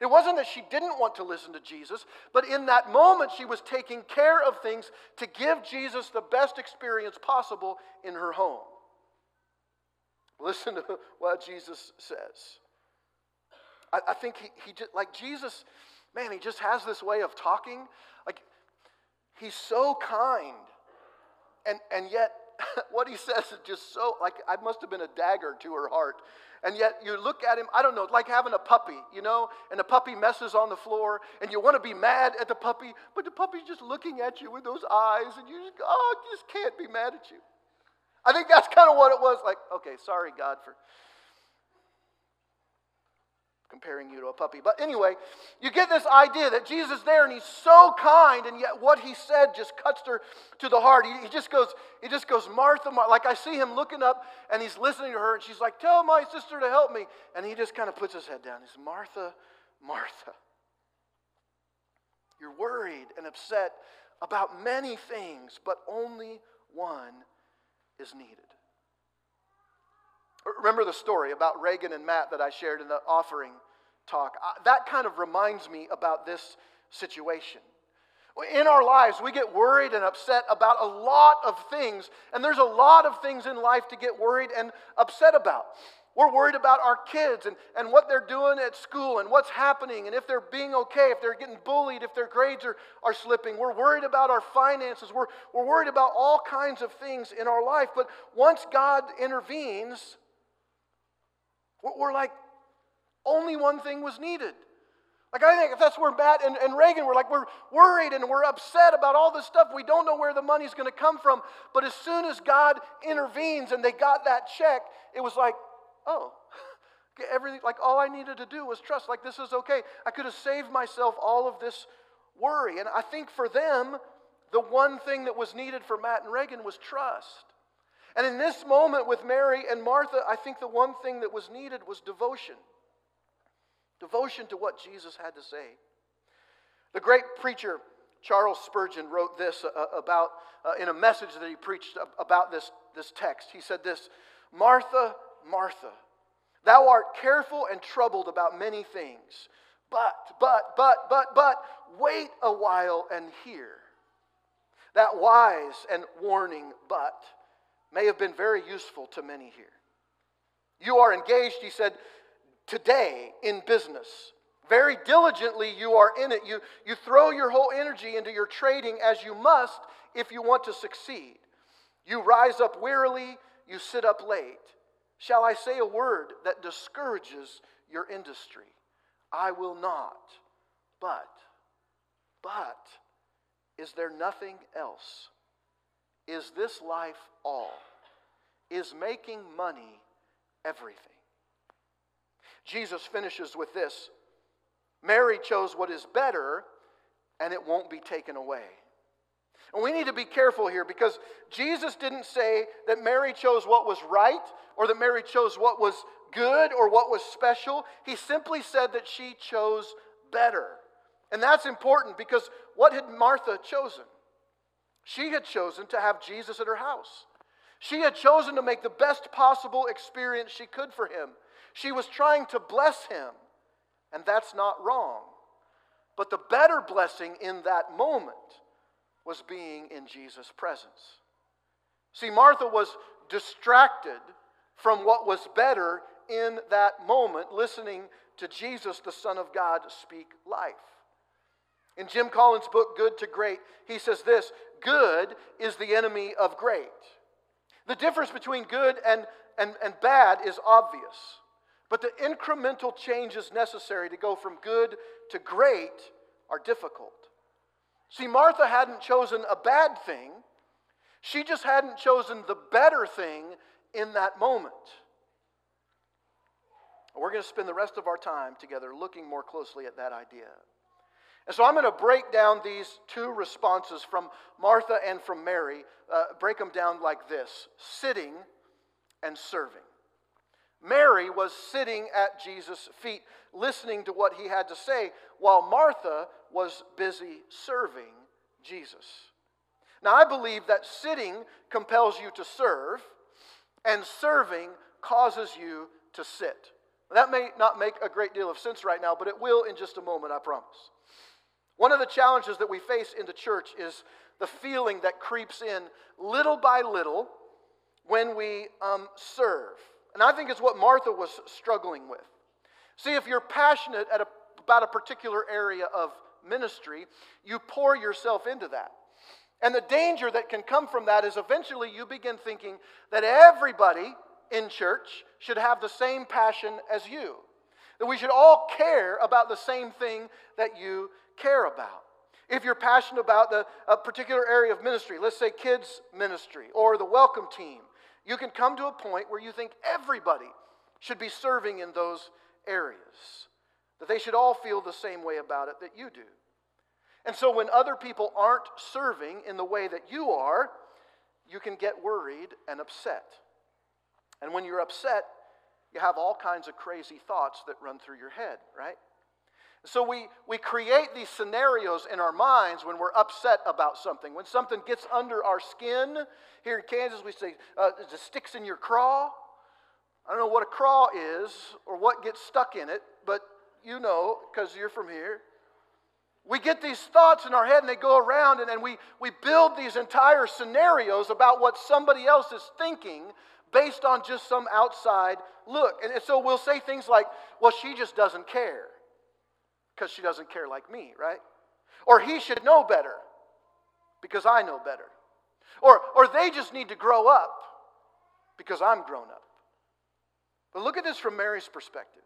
It wasn't that she didn't want to listen to Jesus, but in that moment, she was taking care of things to give Jesus the best experience possible in her home. Listen to what Jesus says. I, I think he, he just, like Jesus, man, he just has this way of talking. Like, he's so kind. And, and yet, what he says is just so, like, I must have been a dagger to her heart and yet you look at him, I don't know, like having a puppy, you know, and the puppy messes on the floor, and you want to be mad at the puppy, but the puppy's just looking at you with those eyes, and you just, oh, just can't be mad at you. I think that's kind of what it was like, okay, sorry, God, for comparing you to a puppy. But anyway, you get this idea that Jesus is there and he's so kind, and yet what he said just cuts her to the heart. He, he just goes, he just goes, Martha, Martha. Like I see him looking up and he's listening to her, and she's like, Tell my sister to help me. And he just kind of puts his head down. He's Martha, Martha. You're worried and upset about many things, but only one is needed. Remember the story about Reagan and Matt that I shared in the offering talk? That kind of reminds me about this situation. In our lives, we get worried and upset about a lot of things, and there's a lot of things in life to get worried and upset about. We're worried about our kids and, and what they're doing at school and what's happening and if they're being okay, if they're getting bullied, if their grades are, are slipping. We're worried about our finances. We're, we're worried about all kinds of things in our life. But once God intervenes, we're like, only one thing was needed. Like, I think if that's where Matt and, and Reagan were like, we're worried and we're upset about all this stuff. We don't know where the money's going to come from. But as soon as God intervenes and they got that check, it was like, oh, everything, like all I needed to do was trust, like this is okay. I could have saved myself all of this worry. And I think for them, the one thing that was needed for Matt and Reagan was trust. And in this moment with Mary and Martha, I think the one thing that was needed was devotion. Devotion to what Jesus had to say. The great preacher Charles Spurgeon wrote this uh, uh, about, uh, in a message that he preached about this, this text. He said this Martha, Martha, thou art careful and troubled about many things, but, but, but, but, but, wait a while and hear. That wise and warning but may have been very useful to many here. You are engaged, he said, today in business. Very diligently, you are in it. You, you throw your whole energy into your trading as you must if you want to succeed. You rise up wearily, you sit up late. Shall I say a word that discourages your industry? I will not. But, but, is there nothing else? Is this life all? Is making money everything? Jesus finishes with this Mary chose what is better, and it won't be taken away. And we need to be careful here because Jesus didn't say that Mary chose what was right or that Mary chose what was good or what was special. He simply said that she chose better. And that's important because what had Martha chosen? She had chosen to have Jesus at her house. She had chosen to make the best possible experience she could for him. She was trying to bless him, and that's not wrong. But the better blessing in that moment was being in Jesus' presence. See, Martha was distracted from what was better in that moment, listening to Jesus, the Son of God, speak life. In Jim Collins' book, Good to Great, he says this good is the enemy of great. The difference between good and, and, and bad is obvious, but the incremental changes necessary to go from good to great are difficult. See, Martha hadn't chosen a bad thing, she just hadn't chosen the better thing in that moment. We're going to spend the rest of our time together looking more closely at that idea. And so I'm going to break down these two responses from Martha and from Mary, uh, break them down like this sitting and serving. Mary was sitting at Jesus' feet, listening to what he had to say, while Martha was busy serving Jesus. Now, I believe that sitting compels you to serve, and serving causes you to sit. That may not make a great deal of sense right now, but it will in just a moment, I promise. One of the challenges that we face in the church is the feeling that creeps in little by little when we um, serve. And I think it's what Martha was struggling with. See, if you're passionate a, about a particular area of ministry, you pour yourself into that. And the danger that can come from that is eventually you begin thinking that everybody in church should have the same passion as you. That we should all care about the same thing that you care about. If you're passionate about the, a particular area of ministry, let's say kids' ministry or the welcome team, you can come to a point where you think everybody should be serving in those areas. That they should all feel the same way about it that you do. And so when other people aren't serving in the way that you are, you can get worried and upset. And when you're upset, you have all kinds of crazy thoughts that run through your head, right? So we, we create these scenarios in our minds when we're upset about something. When something gets under our skin, here in Kansas we say, uh, it sticks in your craw. I don't know what a craw is or what gets stuck in it, but you know because you're from here. We get these thoughts in our head and they go around, and, and we, we build these entire scenarios about what somebody else is thinking based on just some outside look. And, and so we'll say things like, well, she just doesn't care because she doesn't care like me, right? Or he should know better because I know better. Or, or they just need to grow up because I'm grown up. But look at this from Mary's perspective.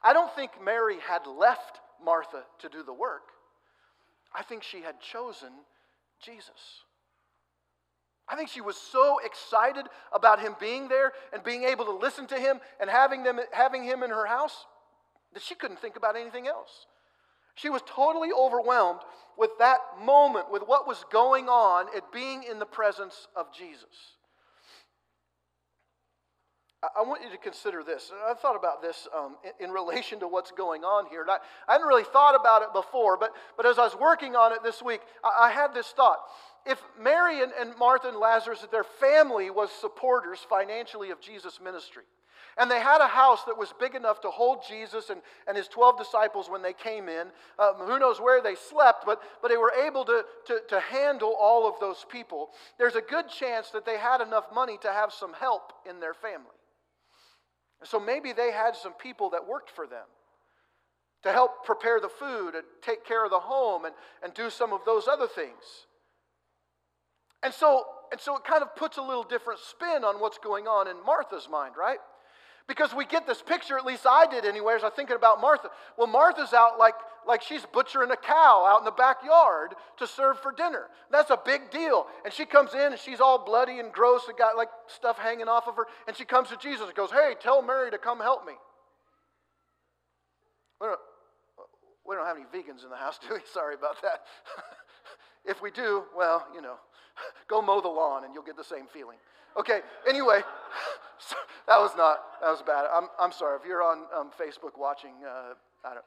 I don't think Mary had left Martha to do the work, I think she had chosen Jesus. I think she was so excited about him being there and being able to listen to him and having, them, having him in her house that she couldn't think about anything else. She was totally overwhelmed with that moment, with what was going on at being in the presence of Jesus. I want you to consider this. I thought about this um, in, relation to what's going on here. And I, I, hadn't really thought about it before, but, but as I was working on it this week, I, I had this thought. If Mary and, and Martha and Lazarus, their family was supporters financially of Jesus' ministry, and they had a house that was big enough to hold Jesus and, and his 12 disciples when they came in. Um, who knows where they slept, but, but they were able to, to, to handle all of those people. There's a good chance that they had enough money to have some help in their family. So maybe they had some people that worked for them to help prepare the food and take care of the home and, and do some of those other things. And so, and so it kind of puts a little different spin on what's going on in Martha's mind, right? Because we get this picture, at least I did anyway, as I'm thinking about Martha. Well, Martha's out like, like she's butchering a cow out in the backyard to serve for dinner. That's a big deal. And she comes in and she's all bloody and gross and got like stuff hanging off of her. And she comes to Jesus and goes, Hey, tell Mary to come help me. We don't, we don't have any vegans in the house, do we? Sorry about that. if we do, well, you know, go mow the lawn and you'll get the same feeling. Okay, anyway, that was not, that was bad. I'm, I'm sorry. If you're on um, Facebook watching, uh,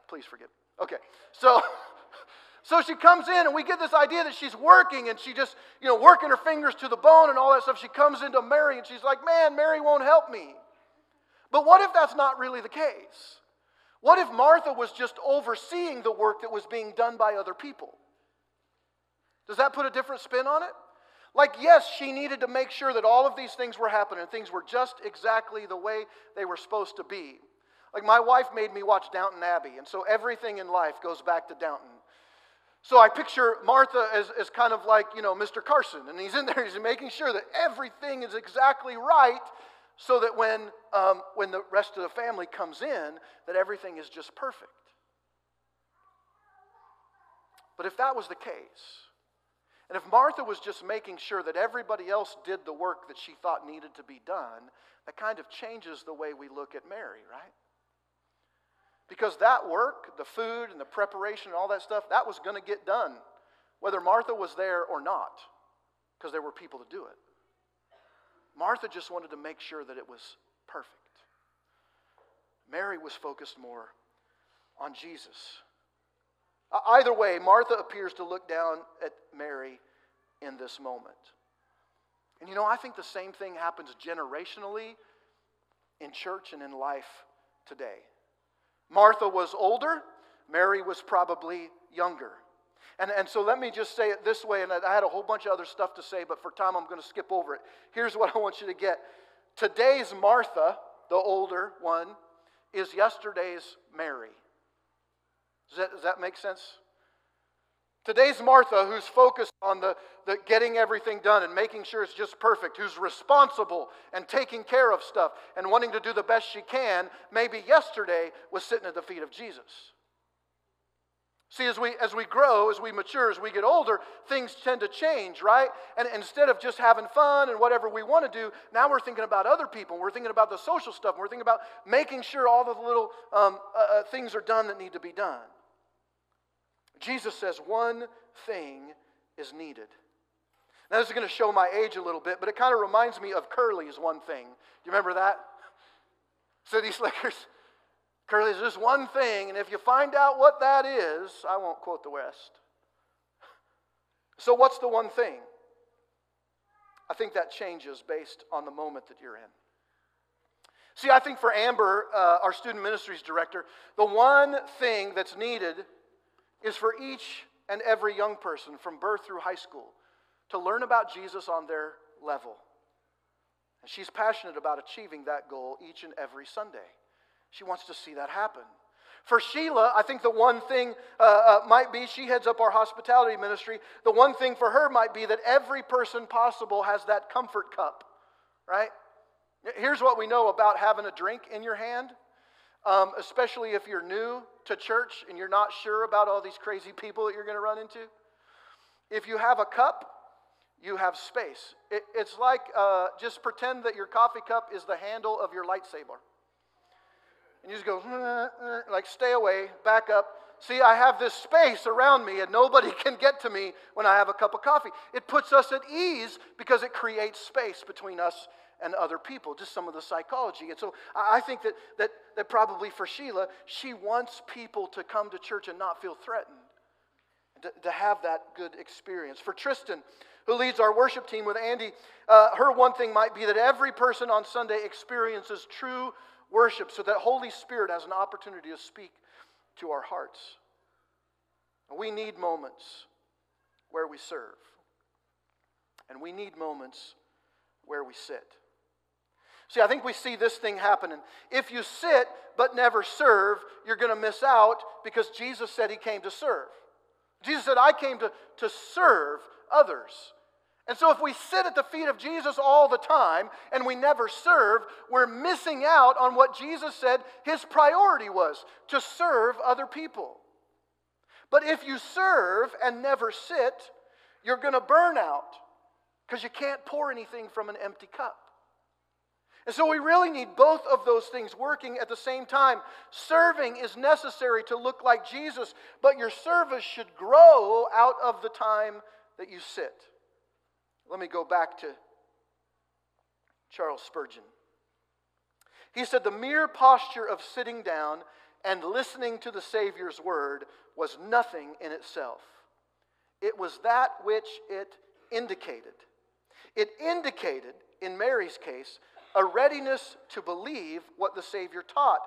please forgive me. Okay, so, so she comes in and we get this idea that she's working and she just, you know, working her fingers to the bone and all that stuff. She comes into Mary and she's like, man, Mary won't help me. But what if that's not really the case? What if Martha was just overseeing the work that was being done by other people? Does that put a different spin on it? Like, yes, she needed to make sure that all of these things were happening, things were just exactly the way they were supposed to be. Like, my wife made me watch Downton Abbey, and so everything in life goes back to Downton. So I picture Martha as, as kind of like, you know, Mr. Carson, and he's in there, he's making sure that everything is exactly right so that when, um, when the rest of the family comes in, that everything is just perfect. But if that was the case, and if Martha was just making sure that everybody else did the work that she thought needed to be done, that kind of changes the way we look at Mary, right? Because that work, the food and the preparation and all that stuff, that was going to get done, whether Martha was there or not, because there were people to do it. Martha just wanted to make sure that it was perfect. Mary was focused more on Jesus. Uh, either way, Martha appears to look down at Mary in this moment. And you know, I think the same thing happens generationally in church and in life today. Martha was older, Mary was probably younger. And, and so let me just say it this way, and I had a whole bunch of other stuff to say, but for time I'm going to skip over it. Here's what I want you to get. Today's Martha, the older one, is yesterday's Mary. Does that, does that make sense? Today's Martha, who's focused on the, the getting everything done and making sure it's just perfect, who's responsible and taking care of stuff and wanting to do the best she can, maybe yesterday was sitting at the feet of Jesus. See, as we, as we grow, as we mature, as we get older, things tend to change, right? And instead of just having fun and whatever we want to do, now we're thinking about other people. We're thinking about the social stuff. We're thinking about making sure all the little um, uh, uh, things are done that need to be done. Jesus says one thing is needed. Now, this is going to show my age a little bit, but it kind of reminds me of Curly's one thing. Do you remember that? City Slickers. Curly, there's just one thing, and if you find out what that is, I won't quote the West. So, what's the one thing? I think that changes based on the moment that you're in. See, I think for Amber, uh, our student ministries director, the one thing that's needed is for each and every young person from birth through high school to learn about Jesus on their level. And she's passionate about achieving that goal each and every Sunday. She wants to see that happen. For Sheila, I think the one thing uh, uh, might be she heads up our hospitality ministry. The one thing for her might be that every person possible has that comfort cup, right? Here's what we know about having a drink in your hand, um, especially if you're new to church and you're not sure about all these crazy people that you're going to run into. If you have a cup, you have space. It, it's like uh, just pretend that your coffee cup is the handle of your lightsaber. And you just go, uh, uh, like, stay away, back up. See, I have this space around me, and nobody can get to me when I have a cup of coffee. It puts us at ease because it creates space between us and other people, just some of the psychology. And so I think that, that, that probably for Sheila, she wants people to come to church and not feel threatened, to, to have that good experience. For Tristan, who leads our worship team with Andy, uh, her one thing might be that every person on Sunday experiences true worship so that Holy Spirit has an opportunity to speak to our hearts. We need moments where we serve, and we need moments where we sit. See, I think we see this thing happening. If you sit but never serve, you're going to miss out because Jesus said he came to serve. Jesus said, I came to, to serve others. And so, if we sit at the feet of Jesus all the time and we never serve, we're missing out on what Jesus said his priority was to serve other people. But if you serve and never sit, you're going to burn out because you can't pour anything from an empty cup. And so we really need both of those things working at the same time. Serving is necessary to look like Jesus, but your service should grow out of the time that you sit. Let me go back to Charles Spurgeon. He said, The mere posture of sitting down and listening to the Savior's word was nothing in itself. It was that which it indicated. It indicated, in Mary's case, a readiness to believe what the Savior taught,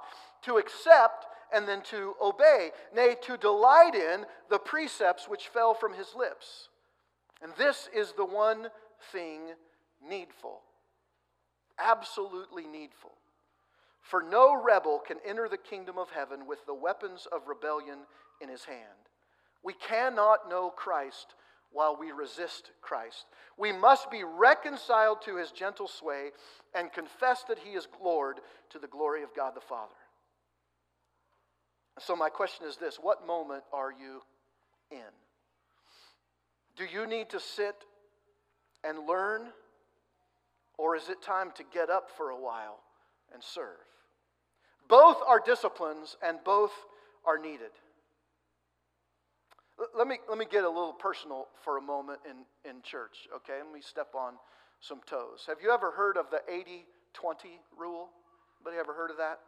to accept and then to obey, nay, to delight in the precepts which fell from his lips. And this is the one thing needful. Absolutely needful. For no rebel can enter the kingdom of heaven with the weapons of rebellion in his hand. We cannot know Christ while we resist Christ. We must be reconciled to his gentle sway and confess that he is Lord to the glory of God the Father. So, my question is this what moment are you in? Do you need to sit and learn? Or is it time to get up for a while and serve? Both are disciplines and both are needed. Let me, let me get a little personal for a moment in, in church, okay? Let me step on some toes. Have you ever heard of the 80 20 rule? Anybody ever heard of that?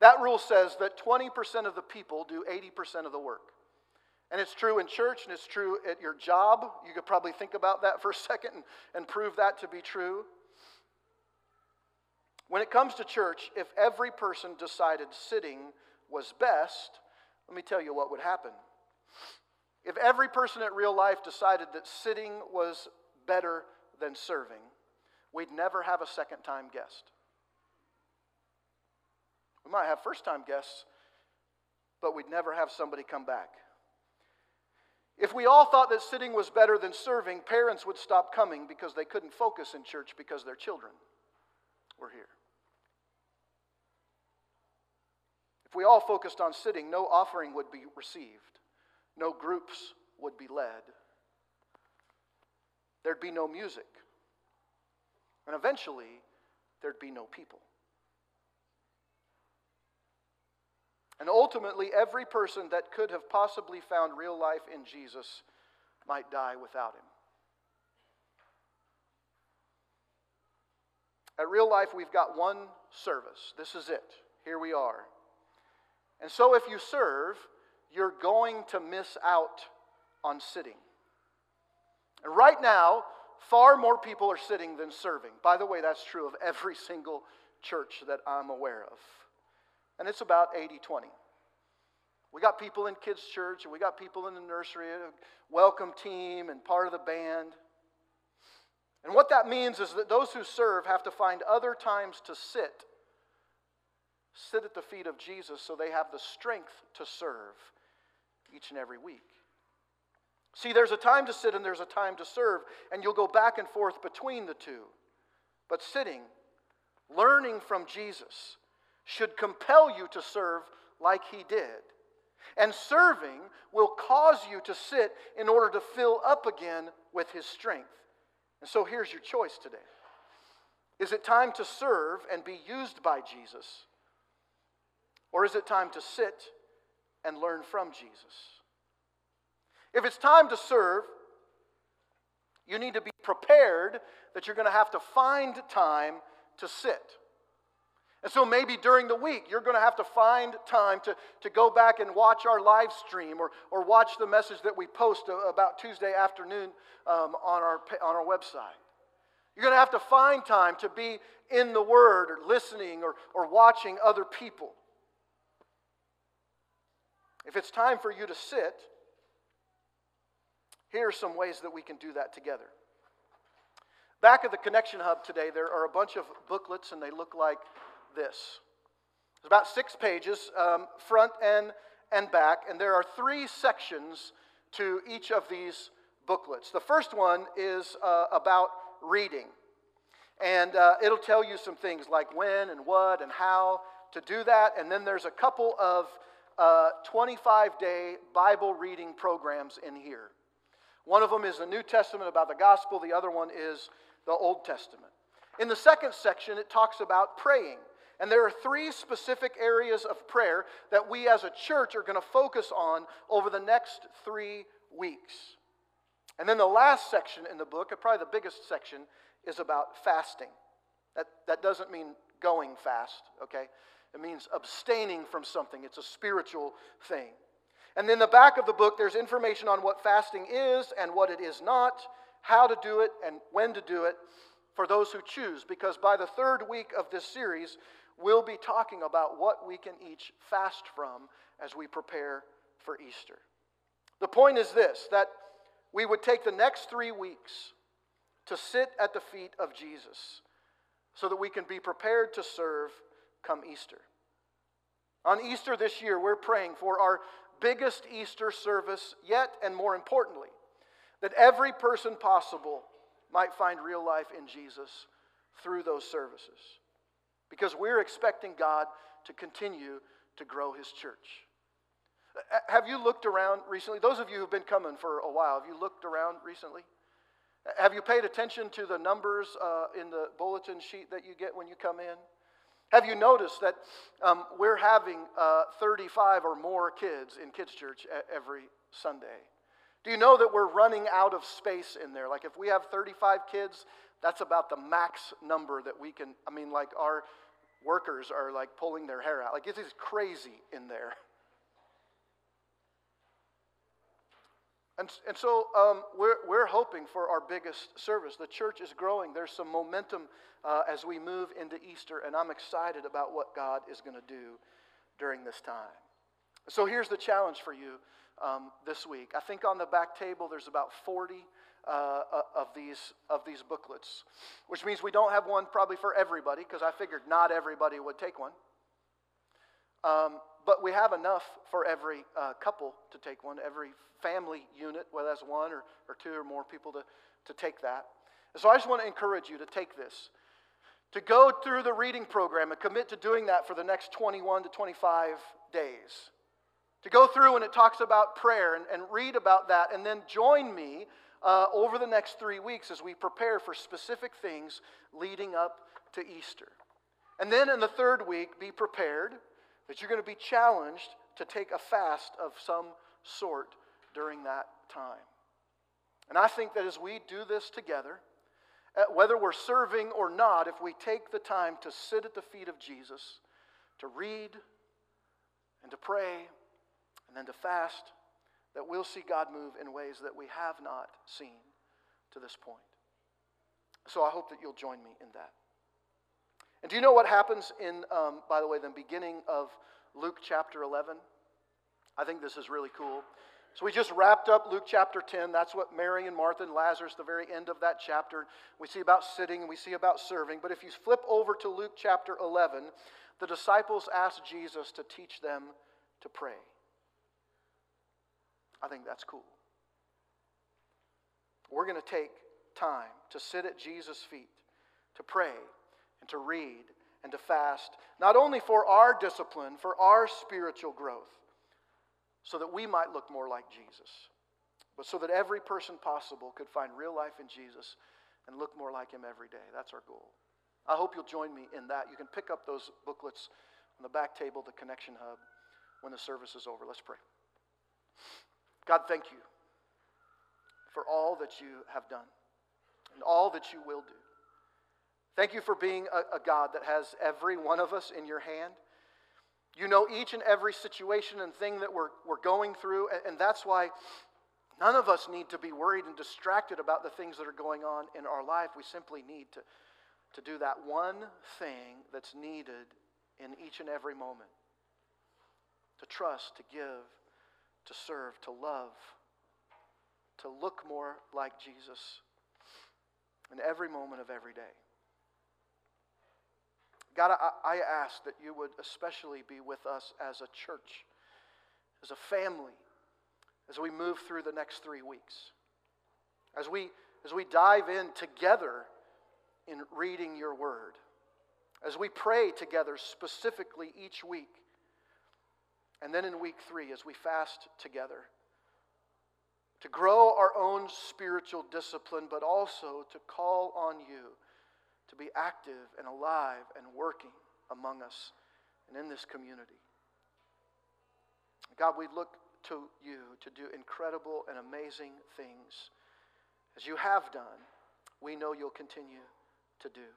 That rule says that 20% of the people do 80% of the work. And it's true in church and it's true at your job. You could probably think about that for a second and, and prove that to be true. When it comes to church, if every person decided sitting was best, let me tell you what would happen. If every person at real life decided that sitting was better than serving, we'd never have a second time guest. We might have first time guests, but we'd never have somebody come back. If we all thought that sitting was better than serving, parents would stop coming because they couldn't focus in church because their children were here. If we all focused on sitting, no offering would be received, no groups would be led, there'd be no music, and eventually there'd be no people. And ultimately, every person that could have possibly found real life in Jesus might die without him. At real life, we've got one service. This is it. Here we are. And so, if you serve, you're going to miss out on sitting. And right now, far more people are sitting than serving. By the way, that's true of every single church that I'm aware of and it's about 80 20. We got people in kids' church, and we got people in the nursery, welcome team, and part of the band. And what that means is that those who serve have to find other times to sit, sit at the feet of Jesus so they have the strength to serve each and every week. See, there's a time to sit and there's a time to serve, and you'll go back and forth between the two. But sitting, learning from Jesus, should compel you to serve like he did. And serving will cause you to sit in order to fill up again with his strength. And so here's your choice today Is it time to serve and be used by Jesus? Or is it time to sit and learn from Jesus? If it's time to serve, you need to be prepared that you're going to have to find time to sit. And so maybe during the week, you're going to have to find time to, to go back and watch our live stream or, or watch the message that we post about Tuesday afternoon um, on, our, on our website. You're going to have to find time to be in the Word or listening or, or watching other people. If it's time for you to sit, here are some ways that we can do that together. Back at the Connection Hub today, there are a bunch of booklets, and they look like this. It's about six pages, um, front and, and back, and there are three sections to each of these booklets. The first one is uh, about reading, and uh, it'll tell you some things like when and what and how to do that, and then there's a couple of 25 uh, day Bible reading programs in here. One of them is the New Testament about the gospel, the other one is the Old Testament. In the second section, it talks about praying. And there are three specific areas of prayer that we as a church are going to focus on over the next three weeks. And then the last section in the book, probably the biggest section, is about fasting. That, that doesn't mean going fast, okay? It means abstaining from something, it's a spiritual thing. And then the back of the book, there's information on what fasting is and what it is not, how to do it, and when to do it for those who choose. Because by the third week of this series, we'll be talking about what we can each fast from as we prepare for Easter. The point is this that we would take the next three weeks to sit at the feet of Jesus so that we can be prepared to serve come Easter. On Easter this year, we're praying for our biggest Easter service yet, and more importantly, that every person possible might find real life in Jesus through those services because we're expecting God to continue to grow his church. Have you looked around recently? Those of you who've been coming for a while, have you looked around recently? Have you paid attention to the numbers uh, in the bulletin sheet that you get when you come in? Have you noticed that um, we're having uh, 35 or more kids in kids' church every Sunday? Do you know that we're running out of space in there? Like if we have 35 kids, that's about the max number that we can. I mean, like our workers are like pulling their hair out. Like it is crazy in there. And, and so um, we're, we're hoping for our biggest service. The church is growing. There's some momentum uh, as we move into Easter, and I'm excited about what God is going to do during this time. So here's the challenge for you um, this week. I think on the back table there's about 40 uh, uh, of, these, of these booklets, which means we don't have one probably for everybody because I figured not everybody would take one. Um, but we have enough for every uh, couple to take one, every family unit, whether that's one or, or two or more people to, to take that. And so I just want to encourage you to take this, to go through the reading program and commit to doing that for the next 21 to 25 days. To go through and it talks about prayer and, and read about that, and then join me uh, over the next three weeks as we prepare for specific things leading up to Easter. And then in the third week, be prepared that you're going to be challenged to take a fast of some sort during that time. And I think that as we do this together, uh, whether we're serving or not, if we take the time to sit at the feet of Jesus, to read and to pray, and then to fast, that we'll see God move in ways that we have not seen to this point. So I hope that you'll join me in that. And do you know what happens in, um, by the way, the beginning of Luke chapter 11? I think this is really cool. So we just wrapped up Luke chapter 10. That's what Mary and Martha and Lazarus, the very end of that chapter. We see about sitting and we see about serving. But if you flip over to Luke chapter 11, the disciples asked Jesus to teach them to pray. I think that's cool. We're going to take time to sit at Jesus' feet, to pray, and to read, and to fast, not only for our discipline, for our spiritual growth so that we might look more like Jesus, but so that every person possible could find real life in Jesus and look more like him every day. That's our goal. I hope you'll join me in that. You can pick up those booklets on the back table, the Connection Hub, when the service is over. Let's pray. God, thank you for all that you have done and all that you will do. Thank you for being a, a God that has every one of us in your hand. You know each and every situation and thing that we're, we're going through, and, and that's why none of us need to be worried and distracted about the things that are going on in our life. We simply need to, to do that one thing that's needed in each and every moment to trust, to give, to serve, to love, to look more like Jesus in every moment of every day. God, I, I ask that you would especially be with us as a church, as a family, as we move through the next three weeks. As we, as we dive in together in reading your word. As we pray together specifically each week. And then in week three, as we fast together. To grow our own spiritual discipline, but also to call on you to be active and alive and working among us and in this community. God, we look to you to do incredible and amazing things. As you have done, we know you'll continue to do.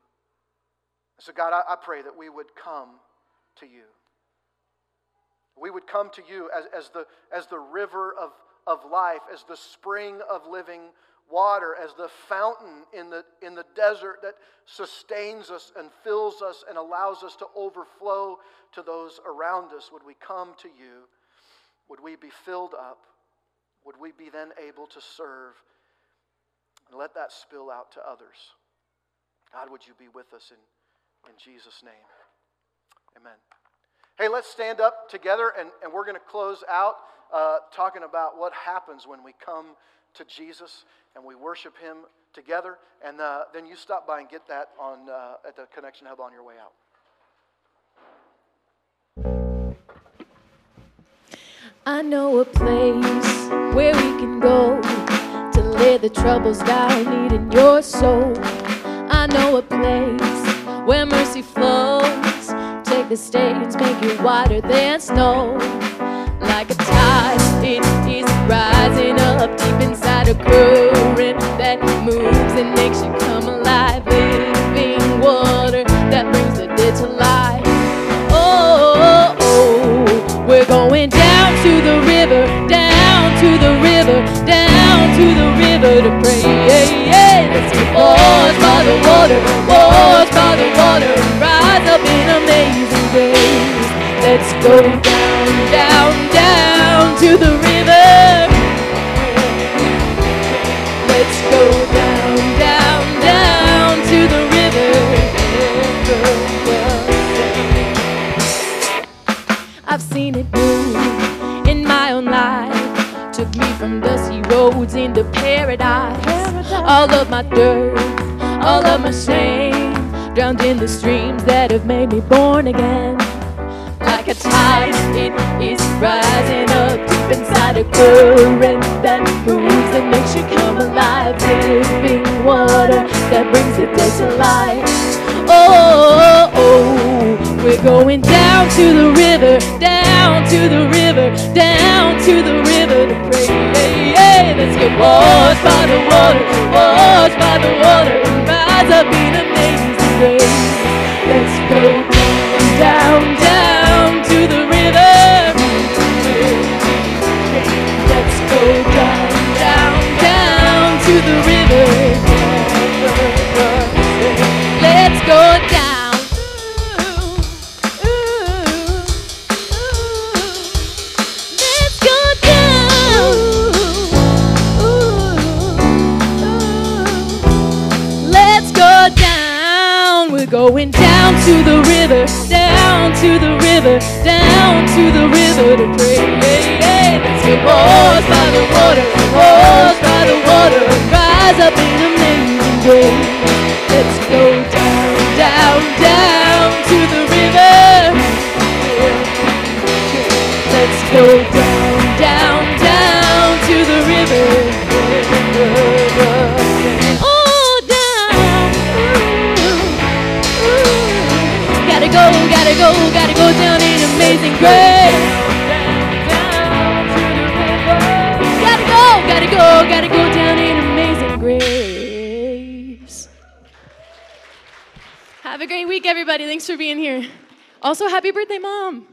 So, God, I, I pray that we would come to you. We would come to you as, as, the, as the river of, of life, as the spring of living water as the fountain in the, in the desert that sustains us and fills us and allows us to overflow to those around us. Would we come to you? Would we be filled up? Would we be then able to serve and let that spill out to others? God, would you be with us in, in Jesus' name? Amen. Hey, let's stand up together and, and we're going to close out uh, talking about what happens when we come to Jesus and we worship Him together. And uh, then you stop by and get that on, uh, at the Connection Hub on your way out. I know a place where we can go to lay the troubles down, needing your soul. I know a place where mercy flows. Take the stains, make it whiter than snow. Like a tide, rising up deep inside a current that moves and makes you come alive. Living water that brings the dead to life. Oh, oh, oh, we're going down to the river, down to the river, down to the river to pray. Yeah, yeah. Let's get washed by the water, washed by the water, and rise up in amazing grace. Let's go down, down, down to the river. My dirt, all of my shame, drowned in the streams that have made me born again. Like a tide, it is rising up deep inside a current that moves and makes you come alive. Living water that brings the dead to life. Oh, oh, oh, we're going down to the river, down to the river, down to the river to pray. Let's get washed by the water, washed by the water, and rise up in amazing grace. Let's go down, down, down to the river, down to the river, down to the river to pray. Hey, hey, let's get washed by the water, washed by the water, and rise up in amazing grace. Let's go down, down, down to the river. Let's go down, down, down to the river. Go, gotta go down in amazing grace. Gotta go, gotta go, gotta go down in amazing grace. Have a great week, everybody. Thanks for being here. Also, happy birthday, Mom.